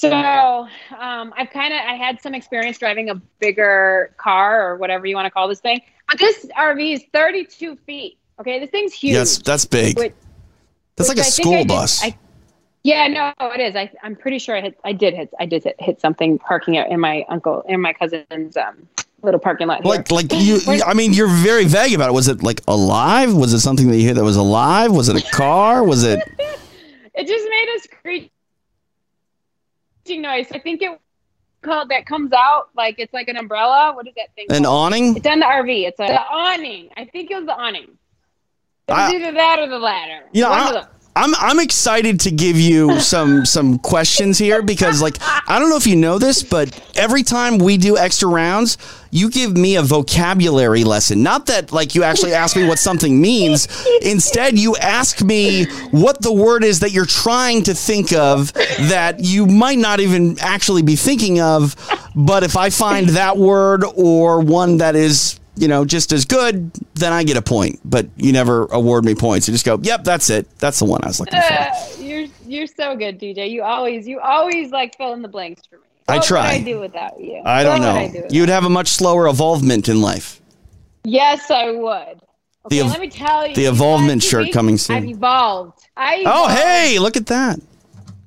So um, I've kind of I had some experience driving a bigger car or whatever you want to call this thing, but this RV is 32 feet. Okay, this thing's huge. Yes, that's big. Which- that's like a I school I did- bus. I- yeah, no, it is. I, I'm pretty sure I hit. I did hit. I did hit, hit something parking it in my uncle in my cousin's um, little parking lot. here. like, like you, I mean, you're very vague about it. Was it like alive? Was it something that you hit that was alive? Was it a car? Was it? it just made a screeching noise. I think it called that comes out like it's like an umbrella. What is that thing? An called? awning? It's on the RV. It's a the awning. I think it was the awning. It was I- either that or the latter. You know, One of I, those. I'm I'm excited to give you some some questions here because like I don't know if you know this, but every time we do extra rounds, you give me a vocabulary lesson. Not that like you actually ask me what something means. Instead, you ask me what the word is that you're trying to think of that you might not even actually be thinking of. But if I find that word or one that is you know, just as good, then I get a point. But you never award me points. You just go, yep, that's it. That's the one I was looking for. Uh, you're you're so good, TJ. You always you always like fill in the blanks for me. I try. I do without you? I don't What know. I do You'd have a much slower evolvement in life. Yes, I would. The Okay, ev- let me tell you. the evolvement what, shirt coming soon. I've evolved. I Oh, hey, look at that.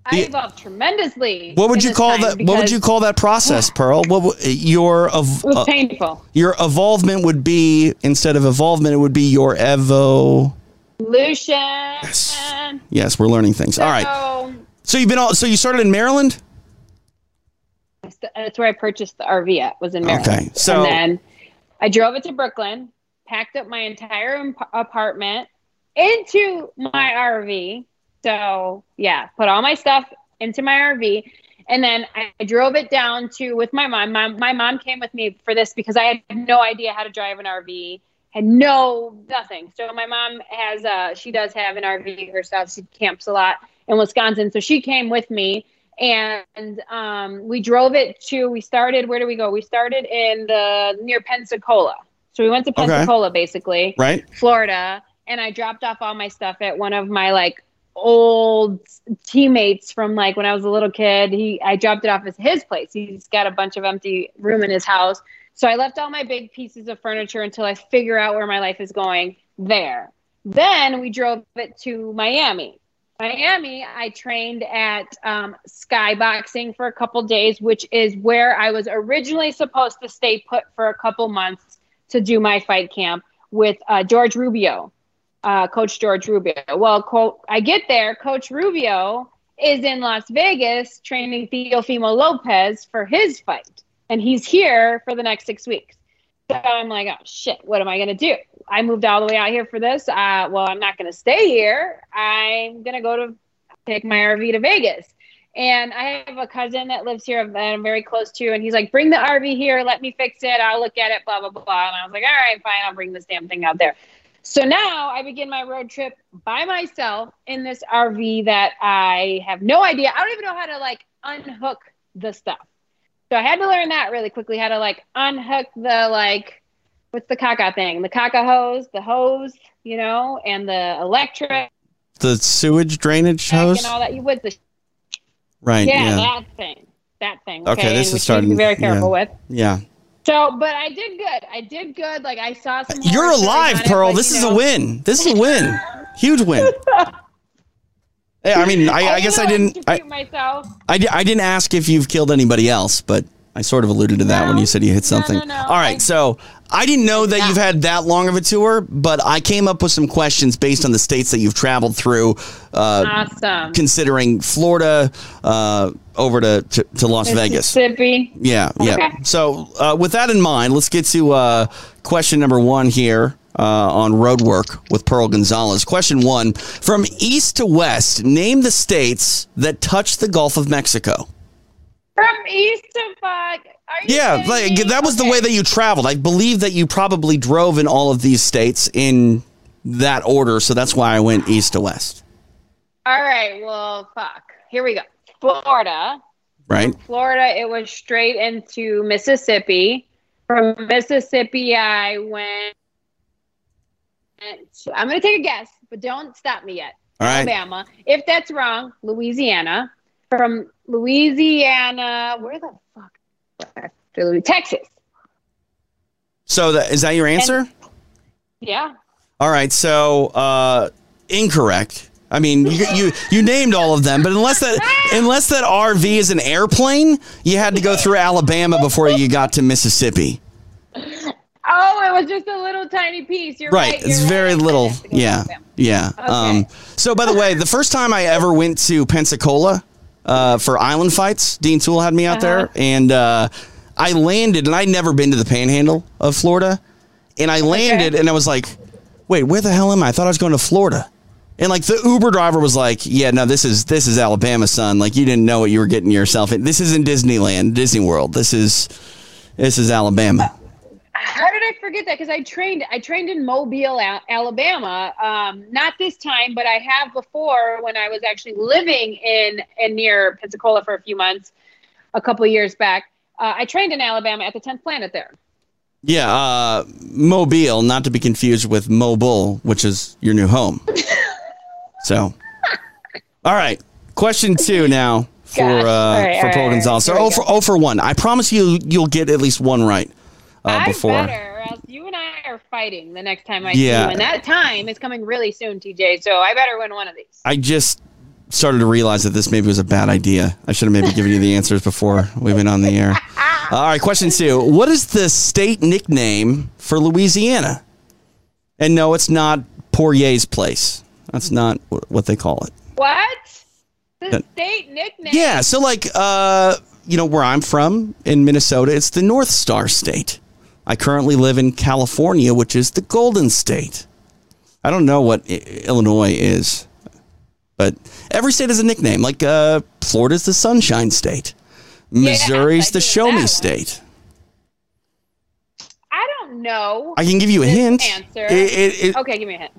I evolved tremendously. What would you call that? What would you call that process, Pearl? What w- your ev- uh, painful. your evolvement would be instead of evolvement, it would be your evo. Lucian. Yes. Yes, we're learning things. All right. So, So you've been all. So you started in Maryland. that's where I purchased the RV at. Was in Maryland. Okay, so- and then I drove it to Brooklyn, packed up my entire apartment into my RV. So yeah, put all my stuff into my RV. And then I drove it down to with my mom. My, my mom came with me for this because I had no idea how to drive an RV, had no nothing. So my mom has uh she does have an RV herself. She camps a lot in Wisconsin. So she came with me and um, we drove it to we started where do we go? We started in the near Pensacola. So we went to Okay. Pensacola basically. Right. Florida, and I dropped off all my stuff at one of my like old teammates from like when I was a little kid. He I dropped it off at his place. He's got a bunch of empty room in his house. So I left all my big pieces of furniture until I figure out where my life is going there. Then we drove it to Miami. Miami, I trained at um, skyboxing for a couple days, which is where I was originally supposed to stay put for a couple months to do my fight camp with uh, George Rubio, uh, Coach George Rubio. Well, quote, I get there, Coach Rubio is in Las Vegas training Teofimo Lopez for his fight, and he's here for the next six weeks. So I'm like, oh shit, what am I gonna do? I moved all the way out here for this. Uh, well, I'm not gonna stay here. I'm gonna go to take my RV to Vegas. And I have a cousin that lives here that I'm very close to, and he's like, "Bring the RV here, let me fix it. I'll look at it, blah blah blah." And I was like, "All right, fine, I'll bring this damn thing out there." So now I begin my road trip by myself in this RV that I have no idea. I don't even know how to like unhook the stuff. So I had to learn that really quickly how to like unhook the like what's the caca thing? The caca hose, the hose, you know, and the electric The sewage drainage hose. and all that. You with the Right. yeah, Yeah. that thing. that thing. Okay, Okay, this is starting to Be very careful yeah. with. Yeah. So, but I did good. I did good. Like I saw some. You're alive, Pearl. but, This is a win. This is a win. Huge win. Yeah, I mean, I, I guess I didn't didn't. I, myself. I, I didn't ask if you've killed anybody else, but I sort of alluded to that when you said you hit No, no, something. no. All right, I- so I didn't know that you've had that long of a tour, but I came up with some questions based on the states that you've traveled through, uh, Awesome. considering Florida uh, over to, to, to Las Vegas. Mississippi. Yeah, yeah. Okay. So, uh, with that in mind, let's get to uh, question number one here uh, on road work with Pearl Gonzalez. Question one From east to west, name the states that touch the Gulf of Mexico. From east to fuck. Yeah, like, that was the way that you traveled. I believe that you probably drove in all of these states in that order, so that's why I went east to west, All right. Well, fuck. Here we go. Florida. right? Florida, it was straight into Mississippi. From Mississippi, I went. I'm going to take a guess, but don't stop me yet. All right. Alabama. If that's wrong, Louisiana. From Louisiana, where the fuck? Texas. So, that, is that your answer? Yeah. All right, so uh, incorrect. I mean, you, you you named all of them, but unless that unless that RV is an airplane, you had to go through Alabama before you got to Mississippi. Oh, it was just a little tiny piece. You're right. Right, it's you're very right. I little. have to go to Yeah, Alabama. yeah. Um, so, by the way, the first time I ever went to Pensacola uh, for island fights, Dean Tool had me out Uh-huh. there, and uh, I landed, and I'd never been to the Panhandle of Florida, and I landed, and I was like, "Wait, where the hell am I? I thought I was going to Florida." And like the Uber driver was like, "Yeah, no, this is this is Alabama, son. Like you didn't know what you were getting yourself in. This isn't Disneyland, Disney World. This is this is Alabama." Did I forget that? Because I trained. I trained in Mobile, Alabama. Um, not this time, but I have before when I was actually living in and near Pensacola for a few months, a couple of years back. Uh, I trained in Alabama at the 10th Planet there. Yeah, uh, Mobile, not to be confused with Mobile, which is your new home. so, all right. Question two now for Gosh. uh, right, for Pearl right, Gonzalez. So, oh for, oh for one. I promise you, you'll get at least one right uh, before. better, or else you and I are fighting the next time I Yeah. see you. And that time is coming really soon, TJ. So I better win one of these. I just started to realize that this maybe was a bad idea. I should have maybe given you the answers before we went on the air. All right, question two. What is the state nickname for Louisiana? And no, it's not Poirier's place. That's not what they call it. What? The That- state nickname? Yeah, so like uh, you know where I'm from in Minnesota, it's the North Star State. I currently live in California, which is the Golden State. I don't know what I- Illinois is, but every state has a nickname. Like uh, Florida's the Sunshine State. Missouri's I the Show Me. State. I don't know. I can give you a hint. answer. It- it- it- okay, give me a hint.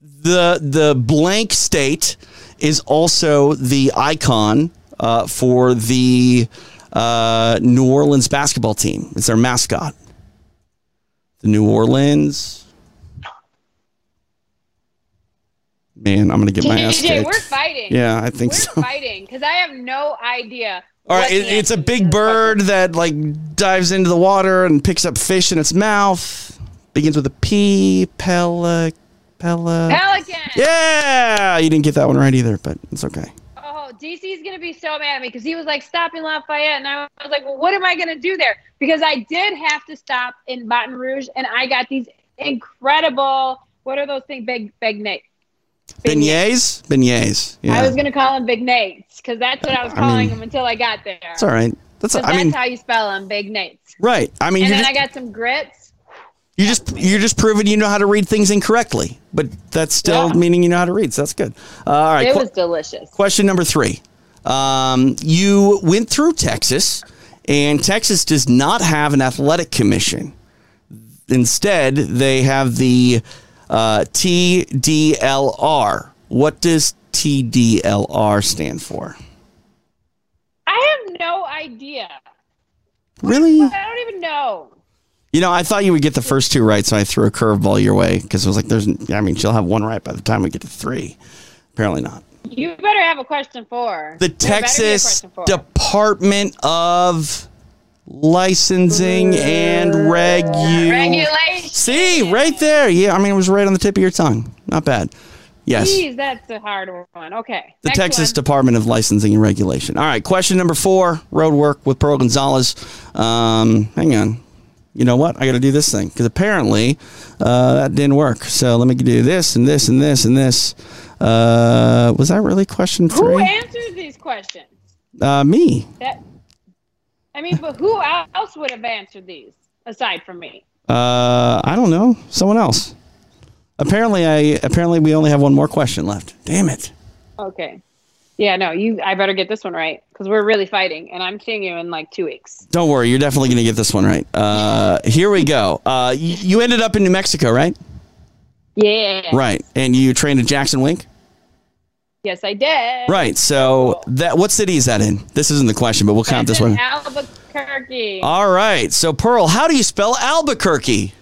the the blank state is also the icon uh, for the uh, New Orleans basketball team. It's their mascot. The New Orleans. Man, I'm gonna get my ass kicked. we're fighting. Yeah, I think We're so. fighting because I have no idea. All right, it, it's a big bird that like dives into the water and picks up fish in its mouth. Begins with a P. Pelic. Pelic. Pelican. Yeah, you didn't get that one right either, but it's okay. DC's gonna be so mad at me because he was like stopping Lafayette, and I was like, well, what am I gonna do there? Because I did have to stop in Baton Rouge, and I got these incredible. What are those things? Big, big Nate. Beignets? Beignets. Yeah. I was gonna call them Big Nates because that's what I was I calling mean, them until I got there. That's all right. That's, 'Cause I mean, that's how you spell them, Big Nates. right. I mean, And then just, I got some grits. You just, you're just proving you know how to read things incorrectly, but that's still Yeah. meaning you know how to read. So that's good. Uh, all right. It qu- was delicious. question number three. Um, you went through Texas, and Texas does not have an athletic commission. Instead, they have the uh, TDLR. What does TDLR stand for? I have no idea. Really? I don't even know. You know, I thought you would get the first two right, so I threw a curveball your way because I was like, "There's," I mean, she'll have one right by the time we get to three. Apparently not. You better have a question for The There better be a Texas for. Department of Licensing and Regu. regulation. See, right there. Yeah, I mean, it was right on the tip of your tongue. Not bad. Yes. Jeez, that's a hard one. Okay. The Next Texas one. Department of Licensing and Regulation. All right, question number four road work with Pearl Gonzalez. Um, hang on. You know what? I got to do this thing because apparently uh, that didn't work. So let me do this and this and this and this. Uh, was that really question Who answers these questions? Uh, me. That. I mean, but who else would have answered these aside from me? Uh, I don't know. Someone else. Apparently, I apparently we only have one more question left. Damn it. Okay. Yeah, no, you. I better get this one right because we're really fighting, and I'm seeing you in like two weeks. Don't worry, you're definitely going to get this one right. Uh, here we go. Uh, y- you ended up in New Mexico, right? Yeah. Right, and you trained at Jackson Wink. Yes, I did. Right. So that what city is that in? This isn't the question, but we'll count That's this one. Albuquerque. All right. So Pearl, how do you spell Albuquerque?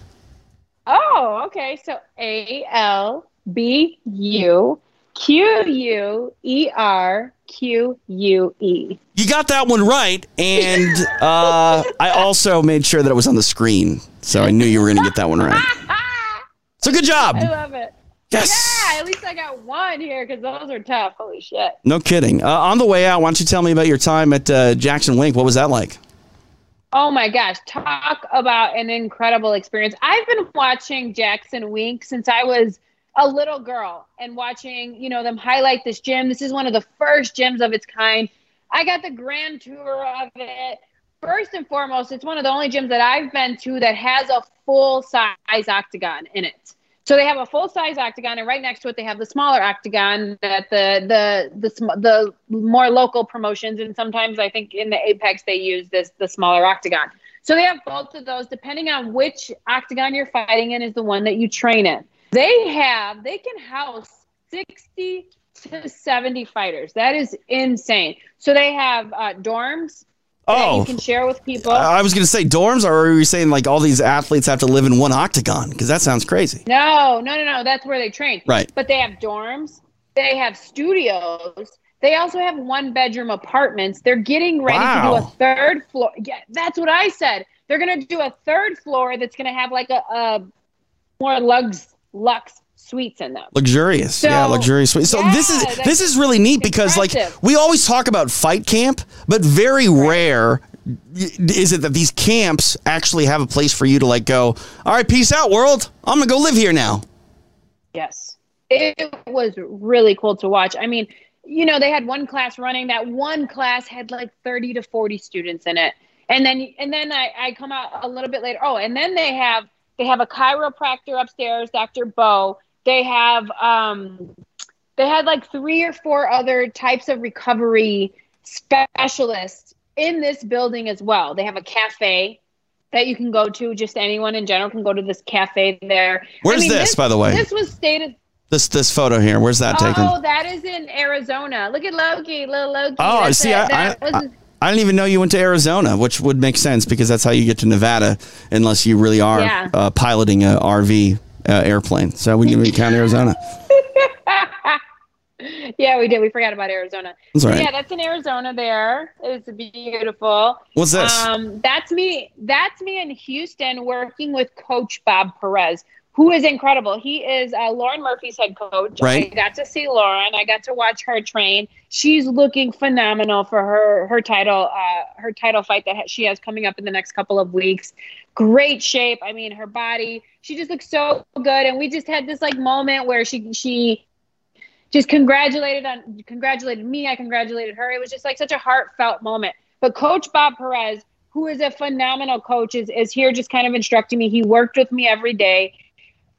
oh, okay. So A L B U Q U E R Q U E. You got that one right, and uh, I also made sure that it was on the screen, so I knew you were going to get that one right. So good job. I love it. Yes. Yeah, at least I got one here because those are tough. Holy shit. No kidding. Uh, on the way out, why don't you tell me about your time at uh, Jackson Wink? What was that like? Oh my gosh, talk about an incredible experience. I've been watching Jackson Wink since I was a little girl and watching, you know, them highlight this gym. This is one of the first gyms of its kind. I got the grand tour of it. First and foremost, it's one of the only gyms that I've been to that has a full size octagon in it. So they have a full size octagon, and right next to it, they have the smaller octagon that the the the the more local promotions, and sometimes I think in the Apex they use this the smaller octagon. So they have both of those. Depending on which octagon you're fighting in, is the one that you train in. They have they can house sixty to seventy fighters. That is insane. So they have uh, dorms that Oh. you can share with people. I was going to say dorms, or are you saying like all these athletes have to live in one octagon? Because that sounds crazy. No, no, no, no. That's where they train. Right. But they have dorms. They have studios. They also have one bedroom apartments. They're getting ready to do a third floor. Yeah, that's what I said. They're gonna do a third floor that's gonna have like a, a more lux lux suites in them. Luxurious, So- yeah, luxurious. So this is this is really neat because like we always talk about fight camp, but very rare is it that these camps actually have a place for you to like go. All right, peace out, world. I'm gonna go live here now. Yes. It was really cool to watch. I mean, you know, they had one class running. That one class had like 30 to 40 students in it. And then and then I, I come out a little bit later. Oh, and then they have they have a chiropractor upstairs, Dr. Bo. They have um they had like three or four other types of recovery specialists in this building as well. They have a cafe that you can go to. Just anyone in general can go to this cafe there. Where's this, by the way? This was stated. This this photo here, where's that taken? Oh, that is in Arizona. Look at Loki, little Loki. Oh, That's see, it. I, That I, was- I, I didn't even know you went to Arizona, which would make sense because that's how you get to Nevada, unless you really are Yeah. uh, piloting a RV uh, airplane. So we we count Arizona. yeah, we did. We forgot about Arizona. That's right. Yeah, that's in Arizona. There, it's beautiful. What's this? Um, that's me. That's me in Houston working with Coach Bob Perez, who is incredible. He is uh, Lauren Murphy's head coach. Right. I got to see Lauren. I got to watch her train. She's looking phenomenal for her her title uh, her title fight that ha- she has coming up in the next couple of weeks. Great shape. I mean, her body. She just looks so good. And we just had this like moment where she she just congratulated on congratulated me. I congratulated her. It was just like such a heartfelt moment. But Coach Bob Perez, who is a phenomenal coach, is is here just kind of instructing me. He worked with me every day.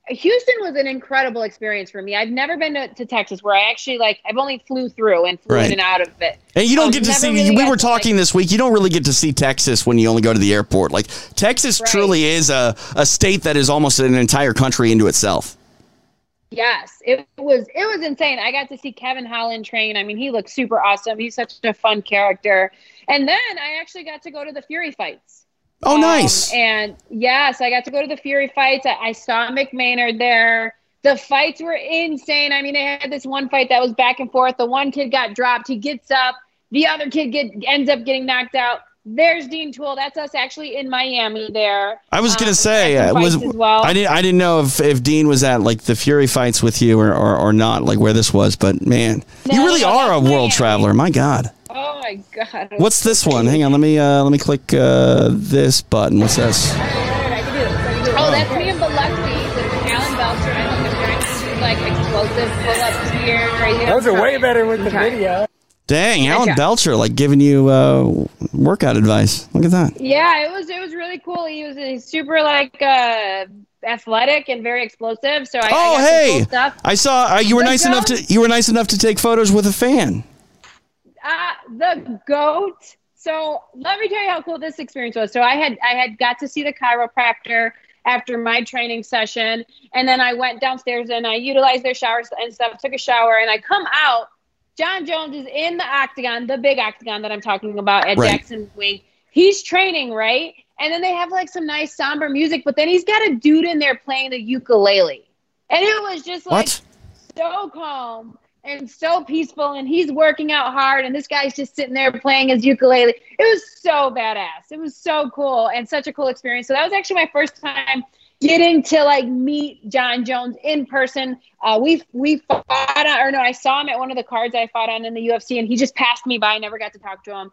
Houston was an incredible experience for me. I've never been to, to Texas where I actually like I've only flew through and flew Right. in and out of it. And you don't Um, get to see. really we were to, like- talking this week. You don't really get to see Texas when you only go to the airport. Like Texas Right. truly is a, a state that is almost an entire country into itself. Yes, it was it was insane. I got to see Kevin Holland train. I mean, he looks super awesome. He's such a fun character. And then I actually got to go to the Fury fights. Oh, Um, nice. And yes, I got to go to the Fury fights. I, I saw McMaynard there. The fights were insane. I mean, they had this one fight that was back and forth. The one kid got dropped. He gets up. The other kid get ends up getting knocked out. There's Dean Tool. That's us actually in Miami. There. I was gonna Um, say uh, was well. I didn't I didn't know if, if Dean was at like the Fury fights with you or, or, or not like where this was, but man, you really no, are a world Miami. traveler. My God, Oh my god. what's this one? Hang on, let me uh, let me click uh, this button. What's this? Oh, that's me and Biloxi with Alan Belcher. I think I'm trying like explosive pull-ups here. Right here. Those are way better with the video. Dang, Alan. Belcher like giving you uh, workout advice. Look at that. Yeah, it was it was really cool. He was he's super like uh athletic and very explosive. So I, I Oh, got some hey, cool stuff. I saw uh, you were The nice enough to you were nice enough to take photos with a fan. Uh, the goat. So let me tell you how cool this experience was. So I had I had got to see the chiropractor after my training session, and then I went downstairs and I utilized their showers and stuff. Took a shower, and I come out. Jon Jones is in the octagon, the big octagon that I'm talking about at Right. Jackson Wink. He's training, right? And then they have like some nice somber music, but then he's got a dude in there playing the ukulele. And it was just like What? so calm and so peaceful and he's working out hard and this guy's just sitting there playing his ukulele. It was so badass. It was so cool and such a cool experience. So that was actually my first time getting to like meet jon jones in person. Uh, we we fought on, or no i saw him at one of the cards i fought on in the ufc and he just passed me by. I never got to talk to him.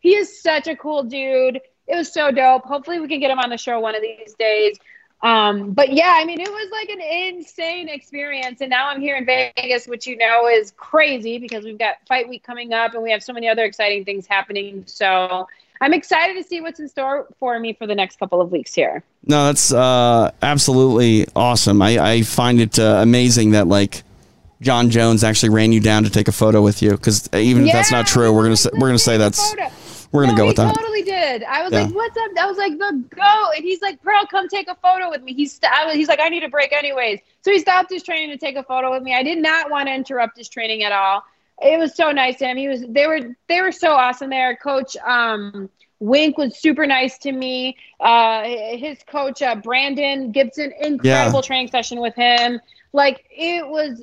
He is such a cool dude. It was so dope. Hopefully we can get him on the show one of these days um, but yeah, I mean, it was like an insane experience. And now I'm here in Vegas, which you know is crazy because we've got fight week coming up and we have so many other exciting things happening. So I'm excited to see what's in store for me for the next couple of weeks here. No, that's uh, absolutely awesome. I, I find it uh, amazing that like Jon Jones actually ran you down to take a photo with you. Because even if that's not true, we're gonna say, we're gonna say that's photo. We're gonna no, go with that. totally did. I was Yeah. like, "What's up?" I was like, "The go," and he's like, "Pearl, come take a photo with me." He's st- I was, he's like, "I need a break, anyways." So he stopped his training to take a photo with me. I did not want to interrupt his training at all. It was so nice to him. He was they were they were so awesome there. Coach um, Wink was super nice to me. Uh, his coach uh, Brandon Gibson, incredible training session with him. Like it was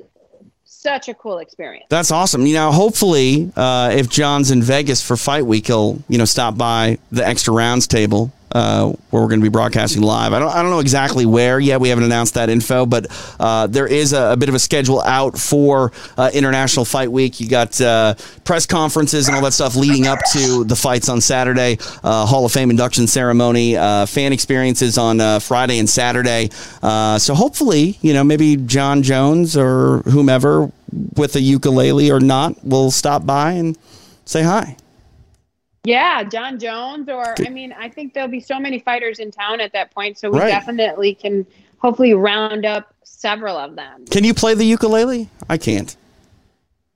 such a cool experience. That's awesome. You know, hopefully, uh, if Jon's in Vegas for Fight Week, he'll you know stop by the Extra Rounds table uh, where we're going to be broadcasting live. I don't I don't know exactly where yet. We haven't announced that info, but uh, there is a, a bit of a schedule out for uh, International Fight Week. You got uh, press conferences and all that stuff leading up to the fights on Saturday, uh, Hall of Fame induction ceremony, uh, fan experiences on Friday and Saturday. So hopefully, you know, maybe Jon Jones or whomever with a ukulele or not will stop by and say hi. Yeah, Jon Jones, or I mean, I think there'll be so many fighters in town at that point, so we Right. definitely can hopefully round up several of them. Can you play the ukulele? I can't.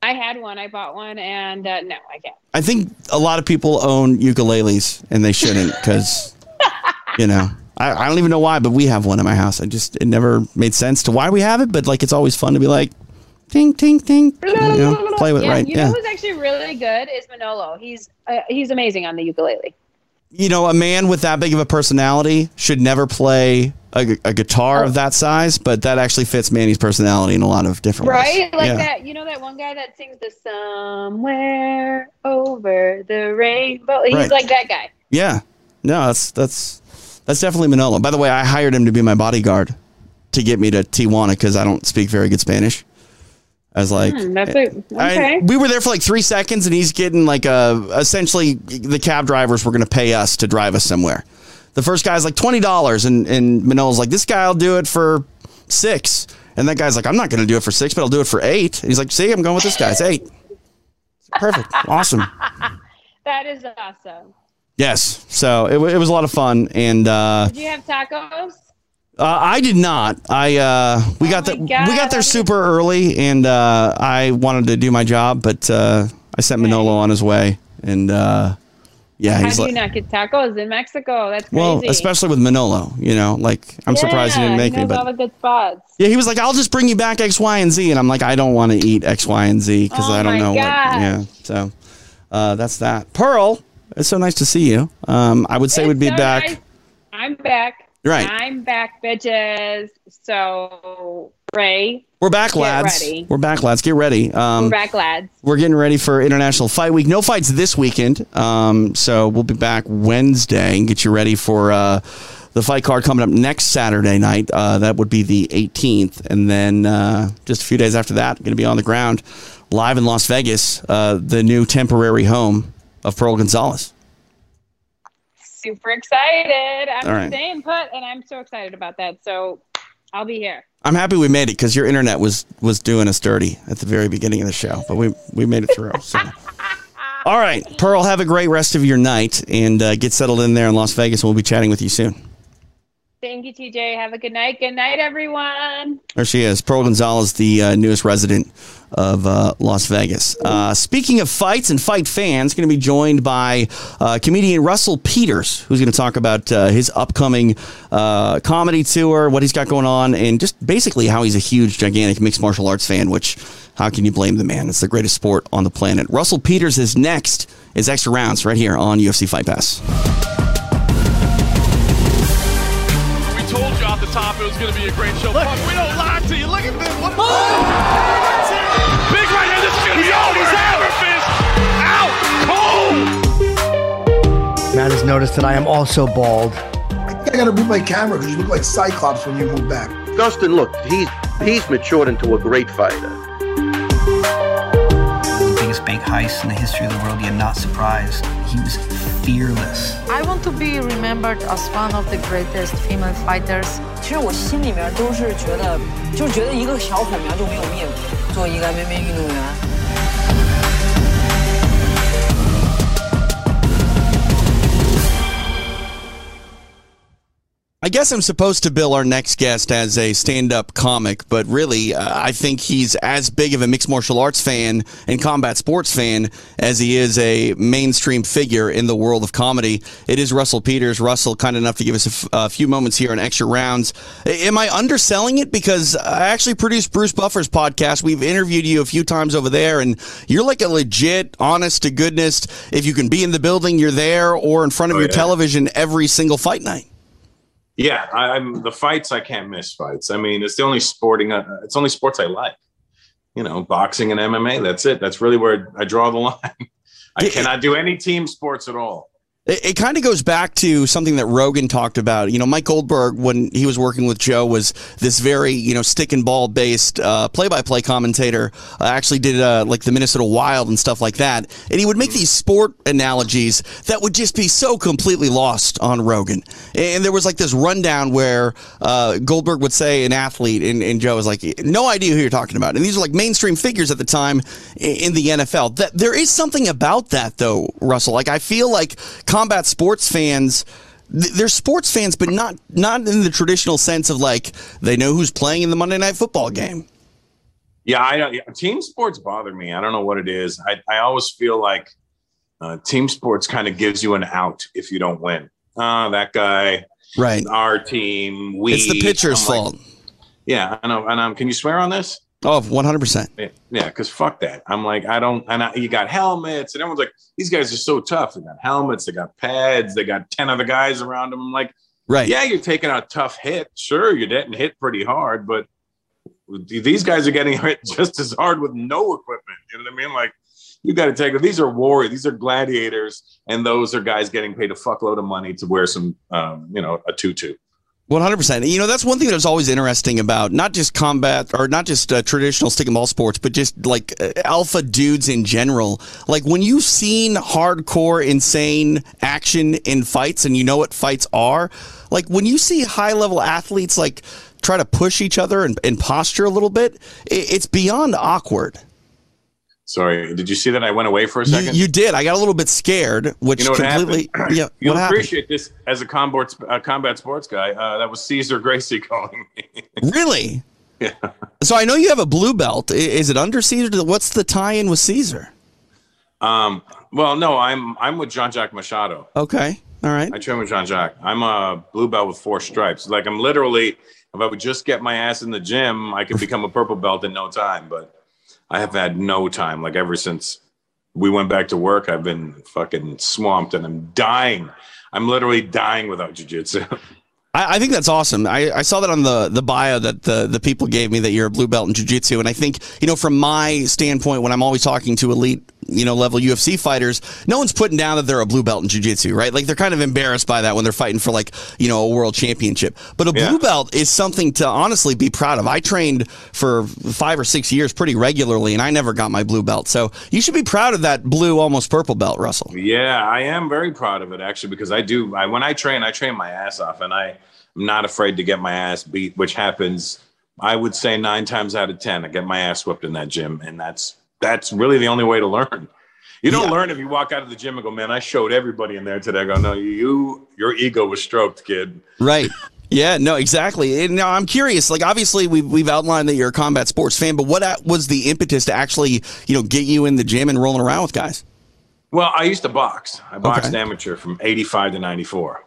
I had one, I bought one, and uh, no, I can't. I think a lot of people own ukuleles and they shouldn't because, you know, I, I don't even know why, but we have one in my house. I just, it never made sense to why we have it, but like it's always fun to be like, ting, ting, ting, you know, play with it, yeah, right? You yeah. know who's actually really good is Manolo. He's uh, he's amazing on the ukulele. you know, a man with that big of a personality should never play a, a guitar of that size, but that actually fits Manny's personality in a lot of different ways. Right? Like yeah. that, you know that one guy that sings the somewhere over the rainbow. He's Right. like that guy. Yeah. No, that's that's that's definitely Manolo. By the way, I hired him to be my bodyguard to get me to Tijuana because I don't speak very good Spanish. I was like, Hmm, that's a, I- okay. we were there for like three seconds, and he's getting like a essentially the cab drivers were going to pay us to drive us somewhere. The first guy's like twenty dollars, and and Manolo's like, this guy'll do it for six, and that guy's like, I'm not going to do it for six, but I'll do it for eight. And he's like, see, I'm going with this guy. It's eight. Perfect, awesome. that is awesome. Yes, so it, it was a lot of fun, and uh, Did you have tacos? Uh, I did not. I uh, we got Oh the God, we got there super early, and uh, I wanted to do my job, but uh, I sent Manolo on his way, and uh, yeah, How he's do like, you not get tacos in Mexico? That's crazy. well, especially with Manolo, you know, like I'm surprised he didn't make me, knows all but the good spots. yeah, he was like, I'll just bring you back X, Y, and Z, and I'm like, I don't want to eat X, Y, and Z because Oh I don't know what. Yeah, so uh, that's that. Pearl, it's so nice to see you. Um, I would say It's we'd be so back. nice. I'm back. Right. I'm back, bitches. So Ray. We're back, lads. ready. We're back, lads. Get ready. Um, We're back, lads. We're getting ready for International Fight Week. No fights this weekend. Um, so we'll be back Wednesday and get you ready for uh, the fight card coming up next Saturday night. Uh, that would be the 18th. And then uh, just a few days after that, going to be on the ground live in Las Vegas, uh, the new temporary home of Pearl Gonzalez. Super excited. I'm All right. staying put, and I'm so excited about that. So I'll be here. I'm happy we made it because your internet was was doing us dirty at the very beginning of the show, but we we made it through. So. All right, Pearl, have a great rest of your night and uh, get settled in there in Las Vegas. We'll be chatting with you soon. Thank you, TJ. Have a good night. Good night, everyone. There she is, Pearl Gonzalez, the uh, newest resident of uh, Las Vegas. Uh, speaking of fights and fight fans, going to be joined by uh, comedian Russell Peters, who's going to talk about uh, his upcoming uh, comedy tour, what he's got going on, and just basically how he's a huge, gigantic mixed martial arts fan. Which, how can you blame the man? It's the greatest sport on the planet. Russell Peters is next. Is extra rounds right here on UFC Fight Pass. The top it was going to be a great show. Fuck, we don't lie to you. Look at this. What? Oh! Big right here. This is going to be over. He's Hammer fist. Out. Cold. Matt has noticed that I am also bald. I think I gotta move my camera because you look like Cyclops when you move back. Dustin, look, he's he's matured into a great fighter the biggest bank heist in the history of the world, yet not surprised. He was fearless. I want to be remembered as one of the greatest female fighters. 其实我心里面都是觉得，就是觉得一个小火苗就没有灭过。做一个 MMA 运动员， I guess I'm supposed to bill our next guest as a stand up comic, but really, uh, I think he's as big of a mixed martial arts fan and combat sports fan as he is a mainstream figure in the world of comedy. It is Russell Peters. Russell, kind enough to give us a, f- a few moments here on extra rounds. A- Am I underselling it? Because I actually produced Bruce Buffer's podcast. We've interviewed you a few times over there, and you're like a legit, honest to goodness. If you can be in the building, you're there or in front of Oh, your yeah. television every single fight night. Yeah, I, I'm the fights. I can't miss fights. I mean, it's the only sporting. Uh, it's only sports I like. You know, boxing and MMA. That's it. That's really where I draw the line. I cannot do any team sports at all. It, it kind of goes back to something that Rogan talked about. You know, Mike Goldberg, when he was working with Joe, was this very, you know, stick and ball based play by play commentator. Uh, actually, did uh, like the Minnesota Wild and stuff like that. And he would make these sport analogies that would just be so completely lost on Rogan. And there was like this rundown where uh, Goldberg would say an athlete, and, and Joe was like, no idea who you're talking about. And these are like mainstream figures at the time in the NFL. That there is something about that though, Russell. Like I feel like combat sports fans they're sports fans, but not not in the traditional sense of like they know who's playing in the Monday Night Football game. Yeah, I don't. Team sports bother me. I don't know what it is. I I always feel like uh, team sports kind of gives you an out if you don't win. Ah, that guy, Right. our team. We. It's the pitcher's like, fault. yeah, I know. And um, can you swear on this? Oh, 100%. Yeah, because fuck that. I'm like, I don't, and I, you got helmets, and everyone's like, these guys are so tough. They got helmets, they got pads, they got 10 other guys around them. I'm like, Right. yeah, you're taking a tough hit. Sure, you're getting hit pretty hard, but these guys are getting hit just as hard with no equipment. You know what I mean? Like, you got to take it. These are warriors, these are gladiators, and those are guys getting paid a fuckload of money to wear some, um, you know, a tutu. One hundred percent. You know, that's one thing that's always interesting about not just combat or not just uh, traditional stick and ball sports, but just like uh, alpha dudes in general. Like when you've seen hardcore, insane action in fights, and you know what fights are. Like when you see high level athletes like try to push each other and, and posture a little bit, it, it's beyond awkward. Sorry, did you see that I went away for a second? you did. I got a little bit scared, which You know what completely. happened? Yeah. You'll appreciate this as a combat, uh, combat sports guy. Uh, that was Cesar Gracie calling me. Really? yeah. So I know you have a blue belt. Is it under Cesar? What's the tie-in with Cesar? Um, well, no, I'm I'm with Jean Jacques Machado. Okay. All right. I train with Jean Jacques. I'm a blue belt with four stripes. Like I'm literally, if I would just get my ass in the gym, I could become a purple belt in no time. But I have had no time. Like ever since we went back to work, I've been fucking swamped and I'm dying. I'm literally dying without jujitsu. I, I think that's awesome. I, I saw that on the, the bio that the, the people gave me that you're a blue belt in jiu-jitsu. And I think, you know, from my standpoint, when I'm always talking to elite, you know, level UFC fighters, no one's putting down that they're a blue belt in jiu-jitsu, right? Like they're kind of embarrassed by that when they're fighting for like, you know, a world championship. But a Yeah. blue belt is something to honestly be proud of. I trained for five or six years pretty regularly and I never got my blue belt. So you should be proud of that blue, almost purple belt, Russell. Yeah, I am very proud of it actually because I do. I, when I train, I train my ass off, and I am not afraid to get my ass beat, which happens. I would say nine times out of ten, I get my ass whipped in that gym, and that's that's really the only way to learn. You don't Yeah. learn if you walk out of the gym and go, "Man, I showed everybody in there today." I go, "No, you, your ego was stroked, kid." Right. Yeah, no, exactly. And now I'm curious. Like, obviously, we've we've outlined that you're a combat sports fan, but what was the impetus to actually, you know, get you in the gym and rolling around with guys? Well, I used to box. I boxed Okay. amateur from 85 to 94.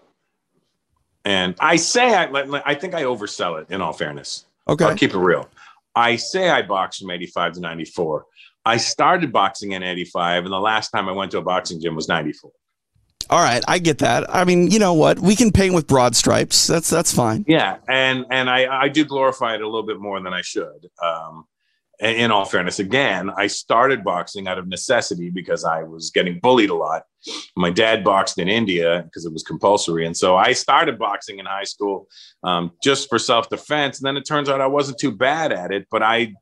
And I say, I, I think I oversell it in all fairness. Okay. I'll keep it real. I say I boxed from 85 to 94. I started boxing in 85, and the last time I went to a boxing gym was 94. All right, I get that. I mean, you know what? We can paint with broad stripes. That's that's fine. Yeah, and and I I do glorify it a little bit more than I should. Um, in all fairness, again, I started boxing out of necessity because I was getting bullied a lot. My dad boxed in India because it was compulsory, and so I started boxing in high school um, just for self defense. And then it turns out I wasn't too bad at it, but I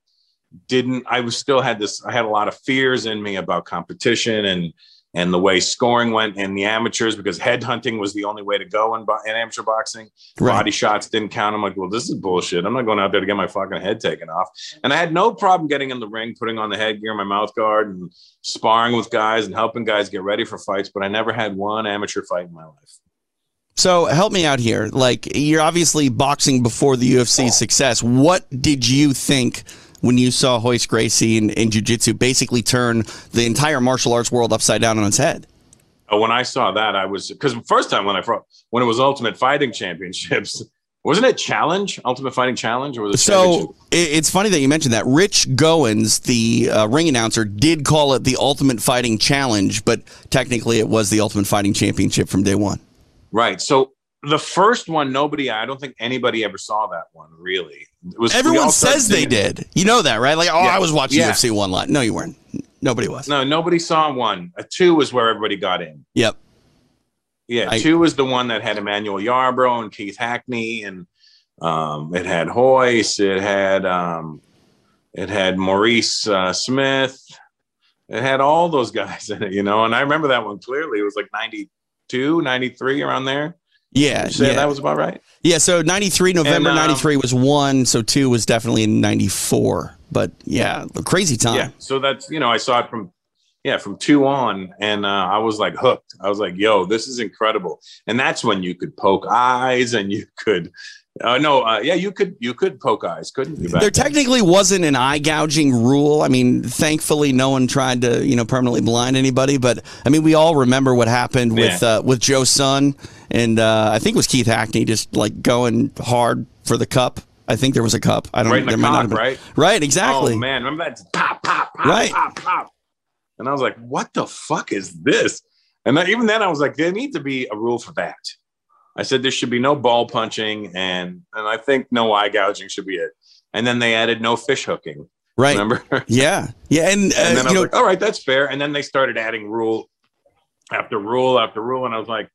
didn't. I was still had this. I had a lot of fears in me about competition and and the way scoring went in the amateurs because headhunting was the only way to go in, in amateur boxing. Right. Body shots didn't count. I'm like, well, this is bullshit. I'm not going out there to get my fucking head taken off. And I had no problem getting in the ring, putting on the headgear, my mouth guard, and sparring with guys and helping guys get ready for fights. But I never had one amateur fight in my life. So help me out here. Like, you're obviously boxing before the UFC oh. success. What did you think when you saw Royce Gracie in, in jiu-jitsu basically turn the entire martial arts world upside down on its head? Uh, When I saw that, I was because first time when I when it was Ultimate Fighting Championships, wasn't it Challenge Ultimate Fighting Challenge or was it So it's funny that you mentioned that. Rich Goins, the uh, ring announcer, did call it the Ultimate Fighting Challenge, but technically it was the Ultimate Fighting Championship from day one. Right. So the first one, nobody, I don't think anybody ever saw that one really. It was Everyone says they did. You know that, right? Like, oh, Yeah. I was watching Yeah. UFC one lot. No, you weren't. Nobody was. No, nobody saw one. A two was where everybody got in. Yep. Yeah, I- two was the one that had Emmanuel Yarbrough and Keith Hackney, and um, it had Royce, it had um, it had Maurice uh, Smith, it had all those guys in it, you know. And I remember that one clearly. It was like 92, 93, around there. Yeah. Yeah. that was about right. Yeah, so 93, November And, um, 93 was one, so two was definitely in 94. But yeah, crazy time. Yeah. So that's you know I saw it from yeah from two on, and uh, I was like hooked. I was like, yo, this is incredible. And that's when you could poke eyes, and you could. Uh, no, uh, yeah, you could you could poke eyes, couldn't you? There then? technically wasn't an eye gouging rule. I mean, thankfully, no one tried to, you know, permanently blind anybody. But I mean, we all remember what happened with Yeah. uh, with Joe Son, and uh, I think it was Keith Hackney just like going hard for the cup. I think there was a cup. I don't Right in the cock, right? Right, exactly. Oh man, remember that pop, pop, pop, Right. pop, pop. And I was like, what the fuck is this? And even then, I was like, there needs to be a rule for that. I said there should be no ball punching, and and I think no eye gouging should be it. And then they added no fish hooking. Right. Remember? Yeah, yeah, and, uh, and then I was know, like, all right, that's fair. And then they started adding rule after rule after rule, and I was like,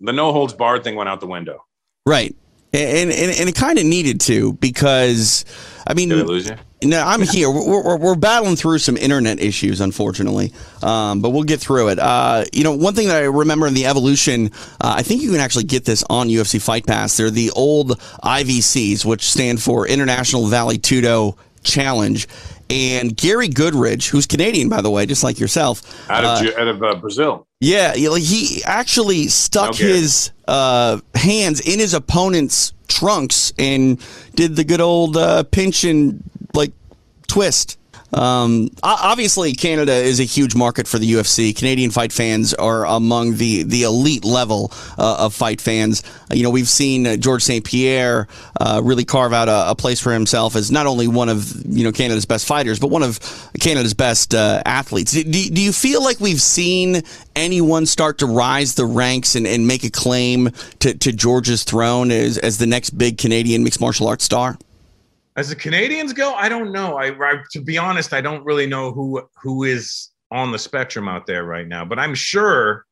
the no holds barred thing went out the window. right, and and, and it kind of needed to because, I mean, Did I lose you? No, I'm here. We're, we're, we're battling through some internet issues, unfortunately, um, but we'll get through it. Uh, you know, one thing that I remember in the evolution, uh, I think you can actually get this on UFC Fight Pass. They're the old IVCs, which stand for International Vale Tudo Challenge. And Gary Goodridge, who's Canadian, by the way, just like yourself, Out of uh, out of uh, Brazil. yeah, you know, like he actually stuck Okay. his uh, hands in his opponent's trunks and did the good old uh, pinch and like twist. Um, obviously, Canada is a huge market for the UFC. Canadian fight fans are among the the elite level uh, of fight fans. Uh, you know, we've seen uh, George St. Pierre uh, really carve out a, a, place for himself as not only one of you know Canada's best fighters, but one of Canada's best uh, athletes. Do, do, you feel like we've seen anyone start to rise the ranks and, and make a claim to, to George's throne as, as the next big Canadian mixed martial arts star? As the Canadians go, I don't know. I, I, to be honest, I don't really know who who is on the spectrum out there right now. But I'm sure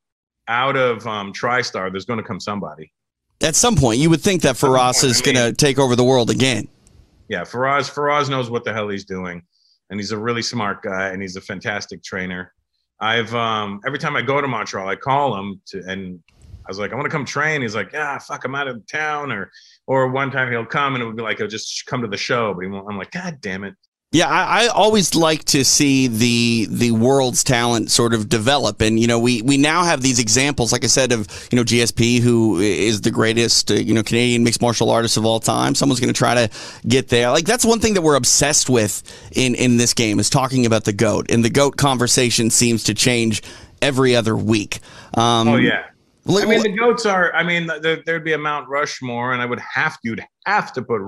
out of um, TriStar, there's going to come somebody. At some point, you would think that Firas is I mean, going to take over the world again. Yeah, Firas Firas knows what the hell he's doing, and he's a really smart guy, and he's a fantastic trainer. I've um, every time I go to Montreal, I call him to, and I was like, I want to come train. He's like, yeah, fuck, I'm out of town. Or, or one time he'll come and it would be like, he'll just come to the show, but he won't. I'm like, God damn it. Yeah, I, I, always like to see the the world's talent sort of develop, and you know, we we now have these examples, like I said, of you know GSP, who is the greatest uh, you know Canadian mixed martial artist of all time. Someone's going to try to get there. Like that's one thing that we're obsessed with in in this game is talking about the goat, and the goat conversation seems to change every other week. Um, oh yeah. I mean, the goats are. I mean, there, would be a Mount Rushmore, and I would have you'd have to put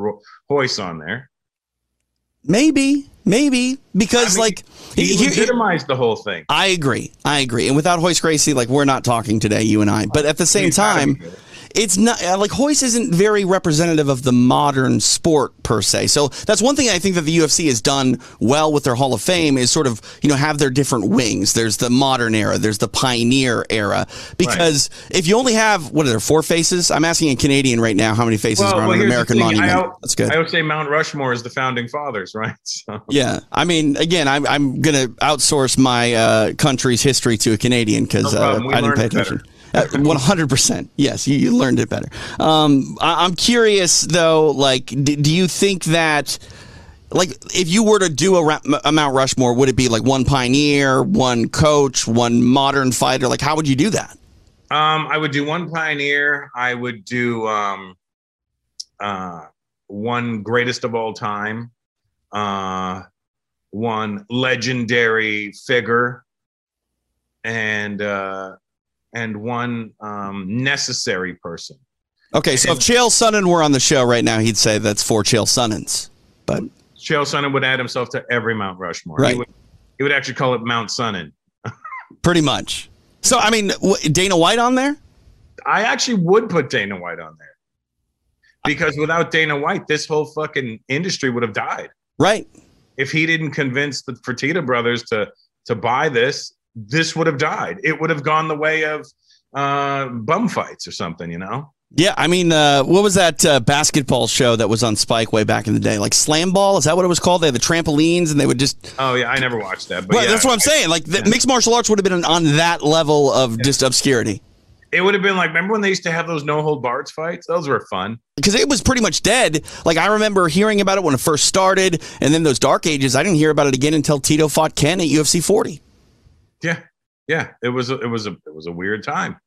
Royce on there. Maybe, maybe because I mean, like he, he legitimized the whole thing. I agree. I agree. And without Royce Gracie, like we're not talking today, you and I. But at the same time, it's not uh, like Royce isn't very representative of the modern sport per se. So that's one thing I think that the UFC has done well with their Hall of Fame is sort of you know have their different wings. There's the modern era, there's the pioneer era. Because right. if you only have what are there four faces? I'm asking a Canadian right now how many faces well, are on well, an American monument. I, that's good. I would say Mount Rushmore is the founding fathers, right? So. Yeah, I mean, again, I'm I'm gonna outsource my uh, country's history to a Canadian because no uh, I didn't pay attention. Better. Uh, one hundred percent. Yes, you, you, learned it better. Um, I, am curious though. Like, do, do, you think that, like, if you were to do a, a Mount Rushmore, would it be like one pioneer, one coach, one modern fighter? Like, how would you do that? Um, I would do one pioneer. I would do um, uh, one greatest of all time. Uh, one legendary figure, and uh, and one um, necessary person. Okay, so and, if Chael Sonnen were on the show right now, he'd say that's four Chael Sonnens. But Chael Sonnen would add himself to every Mount Rushmore. Right. He would, he would actually call it Mount Sonnen. Pretty much. So, I mean, Dana White on there? I actually would put Dana White on there because without Dana White, this whole fucking industry would have died. Right. If he didn't convince the Fertitta brothers to to buy this this would have died. It would have gone the way of uh, bum fights or something, you know? Yeah, I mean, uh, what was that uh, basketball show that was on Spike way back in the day? Like Slam Ball? Is that what it was called? They had the trampolines and they would just. Oh, yeah, I never watched that. But well, yeah, that's what I'm saying. Like, the yeah. mixed martial arts would have been on that level of yeah. just obscurity. It would have been like, remember when they used to have those no hold bars fights? Those were fun. Because it was pretty much dead. Like, I remember hearing about it when it first started. And then those dark ages, I didn't hear about it again until Tito fought Ken at UFC 40. Yeah yeah, it was a, it was a it was a weird time.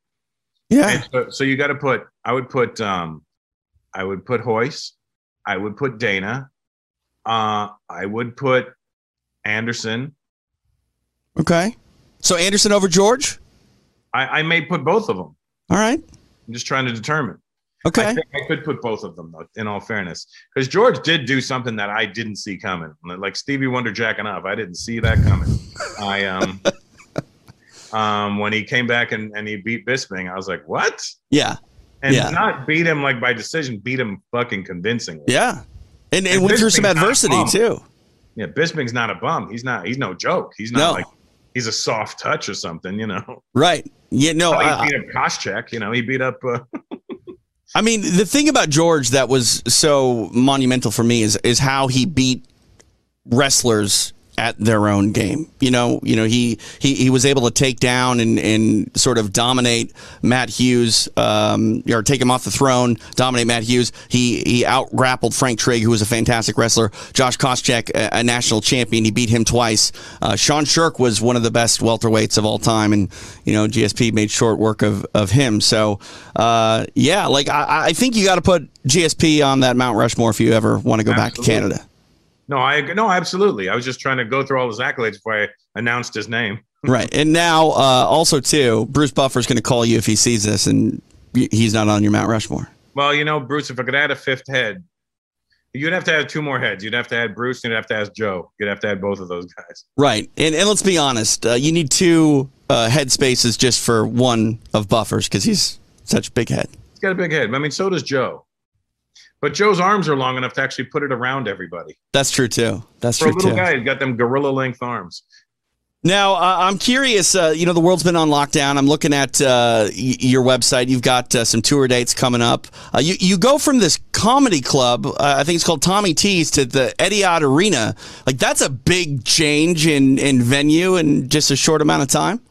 Yeah. So, so, you got to put. I would put. um I would put Royce. I would put Dana. Uh, I would put Anderson. Okay. So Anderson over George. I, I may put both of them. All right. I'm just trying to determine. Okay. I, I could put both of them though, in all fairness, because George did do something that I didn't see coming, like Stevie Wonder jacking up. I didn't see that coming. I um. Um, when he came back and, and he beat Bisping. I was like, what? Yeah. And yeah. not beat him like by decision, beat him fucking convincingly. Yeah. And, and, and went through some adversity too. Yeah, Bisping's not a bum. He's not. He's no joke. He's not no. like he's a soft touch or something. You know. Right. Yeah. No. He beat up Koscheck. You know. He beat up. Uh, I mean, the thing about George that was so monumental for me is is how he beat wrestlers at their own game. You know, you know he he, he was able to take down and, and sort of dominate Matt Hughes, um, or take him off the throne, dominate Matt Hughes. He he out grappled Frank Trigg, who was a fantastic wrestler. Josh Koscheck, a, a national champion, he beat him twice. Uh, Sean Sherk was one of the best welterweights of all time, and you know GSP made short work of of him. So uh, yeah, like I, I think you got to put GSP on that Mount Rushmore if you ever want to go Absolutely. back to Canada. No, I no, absolutely. I was just trying to go through all his accolades before I announced his name. right. And now, uh, also, too, Bruce Buffer's going to call you if he sees this and he's not on your Mount Rushmore. Well, you know, Bruce, if I could add a fifth head, you'd have to add two more heads. You'd have to add Bruce, and you'd have to add Joe. You'd have to add both of those guys. Right. And, and let's be honest, uh, you need two uh, head spaces just for one of Buffer's because he's such a big head. He's got a big head. I mean, so does Joe. But Joe's arms are long enough to actually put it around everybody. That's true, too. That's For true, a little too. guy, he's got them gorilla length arms. Now, uh, I'm curious. Uh, you know, the world's been on lockdown. I'm looking at uh, y- your website. You've got uh, some tour dates coming up. Uh, you you go from this comedy club, uh, I think it's called Tommy T's, to the Etihad Arena. Like that's a big change in in venue in just a short amount of time.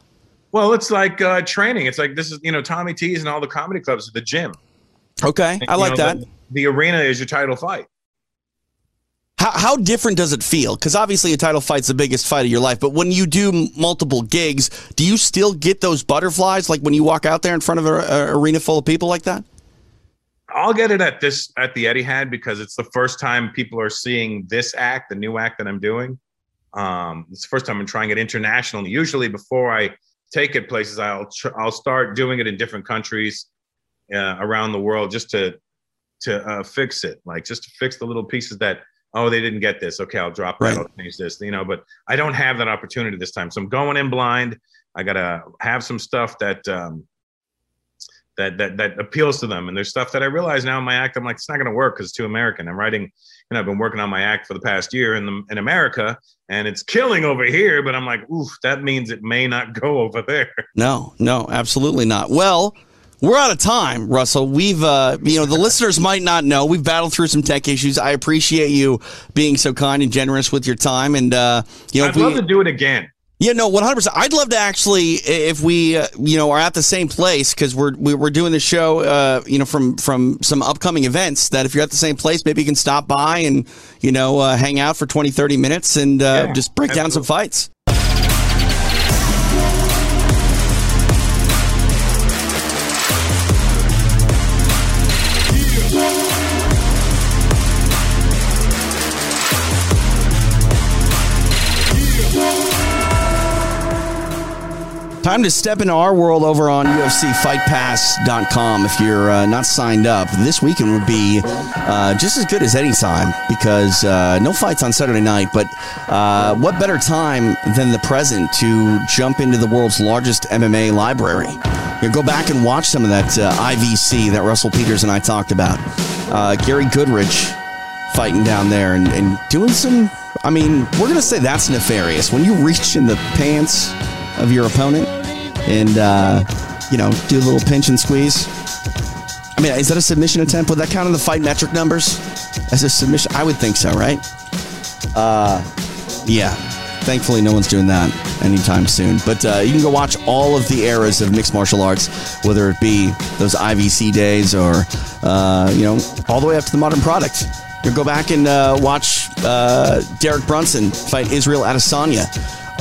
Well, it's like uh, training. It's like this is you know Tommy T's and all the comedy clubs at the gym. Okay, I like know, that. The, the arena is your title fight. How, how different does it feel? Because obviously, a title fight's the biggest fight of your life. But when you do m- multiple gigs, do you still get those butterflies? Like when you walk out there in front of an arena full of people like that? I'll get it at this at the Etihad because it's the first time people are seeing this act, the new act that I'm doing. Um, it's the first time I'm trying it internationally. Usually, before I take it places, I'll tr- I'll start doing it in different countries uh, around the world just to to uh, fix it, like just to fix the little pieces that oh they didn't get this. Okay, I'll drop that. I'll change this. You know, but I don't have that opportunity this time, so I'm going in blind. I gotta have some stuff that. Um, that that that appeals to them. And there's stuff that I realize now in my act. I'm like, it's not going to work because it's too American. I'm writing, you know, I've been working on my act for the past year in the, in America, and it's killing over here. But I'm like, oof, that means it may not go over there. No, no, absolutely not. Well, we're out of time, Russell. We've, uh, you know, the listeners might not know we've battled through some tech issues. I appreciate you being so kind and generous with your time, and uh, you know, I'd we- love to do it again. Yeah, no, one hundred percent. I'd love to actually, if we, uh, you know, are at the same place because we're we- we're doing the show, uh, you know, from from some upcoming events. That if you're at the same place, maybe you can stop by and you know uh, hang out for 20, 30 minutes and uh, Yeah, just break down some fights. Time to step into our world over on UFCFightPass.com. If you're uh, not signed up, this weekend would be uh, just as good as any time because uh, no fights on Saturday night. But uh, what better time than the present to jump into the world's largest MMA library? You know, go back and watch some of that uh, IVC that Russell Peters and I talked about. Uh, Gary Goodridge fighting down there and, and doing some. I mean, we're going to say that's nefarious. When you reach in the pants of your opponent and, uh, you know, do a little pinch and squeeze. I mean, is that a submission attempt? Would that count in the fight metric numbers as a submission? I would think so, right? Uh, yeah. Thankfully, no one's doing that anytime soon. But uh, you can go watch all of the eras of mixed martial arts, whether it be those IVC days or, uh, you know, all the way up to the modern product. You go back and uh, watch uh, Derek Brunson fight Israel Adesanya,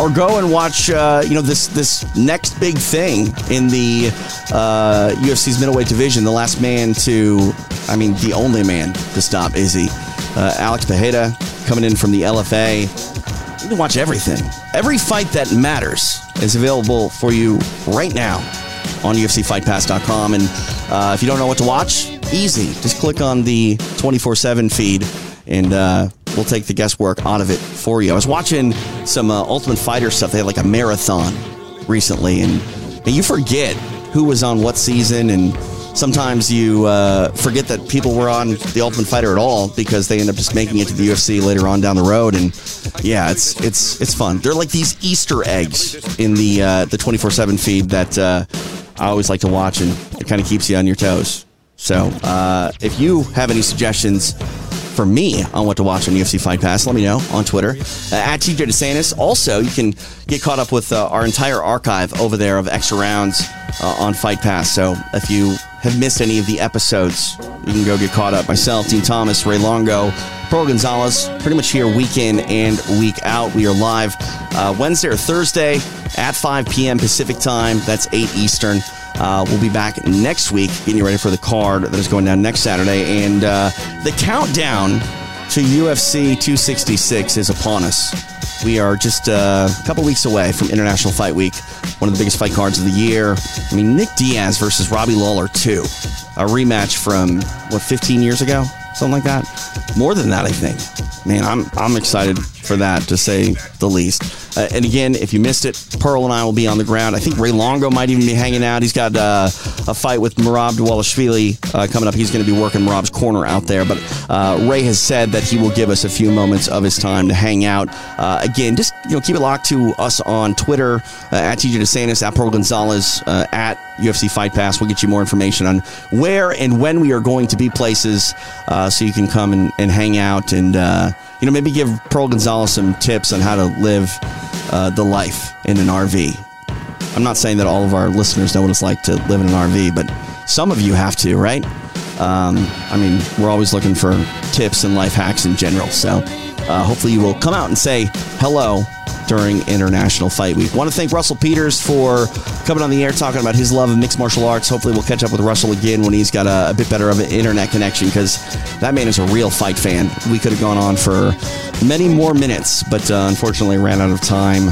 or go and watch, uh, you know, this this next big thing in the uh, UFC's middleweight division. The last man to, I mean, the only man to stop Izzy, uh, Alex Pereira coming in from the LFA. You can watch everything. Every fight that matters is available for you right now on UFCFightPass.com. And uh, if you don't know what to watch, easy. Just click on the 24 7 feed and uh, we'll take the guesswork out of it for you. I was watching some uh, Ultimate Fighter stuff. They had like a marathon recently, and, and you forget who was on what season and sometimes you uh, forget that people were on the Ultimate Fighter at all because they end up just making it to the UFC later on down the road. And yeah, it's it's it's fun. They're like these Easter eggs in the uh, the twenty four seven feed that uh, I always like to watch, and it kind of keeps you on your toes. So uh, if you have any suggestions for me on what to watch on UFC Fight Pass, let me know on Twitter uh, at TJ DeSantis. Also, you can get caught up with uh, our entire archive over there of extra rounds uh, on Fight Pass. So if you have missed any of the episodes, you can go get caught up. Myself, Din Thomas, Ray Longo, Pearl Gonzalez, pretty much here week in and week out. We are live uh, Wednesday or Thursday at 5 p.m. Pacific time. That's 8 Eastern. Uh, we'll be back next week, getting you ready for the card that is going down next Saturday. And uh, the countdown to UFC 266 is upon us. We are just uh, a couple weeks away from International Fight Week, one of the biggest fight cards of the year. I mean, Nick Diaz versus Robbie Lawler 2, a rematch from, what, 15 years ago? Something like that. More than that, I think. Man, I'm, I'm excited for that, to say the least. Uh, and again, if you missed it, Pearl and I will be on the ground. I think Ray Longo might even be hanging out. He's got uh, a fight with Merab Dvalishvili uh, coming up. He's going to be working Merab's corner out there. But uh, Ray has said that he will give us a few moments of his time to hang out. Uh, again, just you know, keep it locked to us on Twitter uh, at TJ DeSantis, at Pearl Gonzalez, at UFC Fight Pass. We'll get you more information on where and when we are going to be places, so you can come and, and hang out and you know maybe give Pearl Gonzalez some tips on how to live uh, the life in an RV. I'm not saying that all of our listeners know what it's like to live in an RV, but some of you have to, right? Um, I mean, we're always looking for tips and life hacks in general. So uh, hopefully you will come out and say hello during International Fight Week. Want to thank Russell Peters for coming on the air talking about his love of mixed martial arts. Hopefully, we'll catch up with Russell again when he's got a, a bit better of an internet connection because that man is a real fight fan. We could have gone on for many more minutes, but uh, unfortunately ran out of time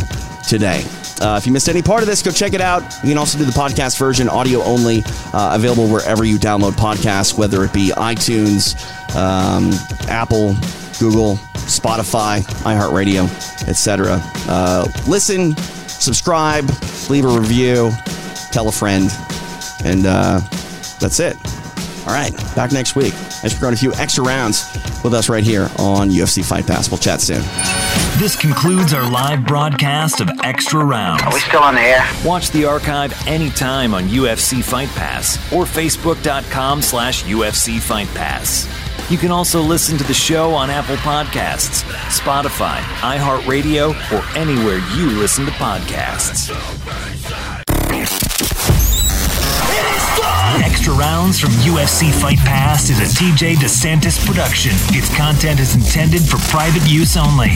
today. Uh, if you missed any part of this, go check it out. You can also do the podcast version, audio only, uh, available wherever you download podcasts, whether it be iTunes, um, Apple, Google, Spotify, iHeartRadio, etc. Uh, listen, subscribe, leave a review, tell a friend, and uh, that's it. All right, back next week. As Thanks for going a few extra rounds with us right here on UFC Fight Pass. We'll chat soon. This concludes our live broadcast of Extra Rounds. Are we still on the air? Watch the archive anytime on UFC Fight Pass or Facebook.com slash UFC Fight Pass. You can also listen to the show on Apple Podcasts, Spotify, iHeartRadio, or anywhere you listen to podcasts. Extra Rounds from UFC Fight Pass is a TJ DeSantis production. Its content is intended for private use only.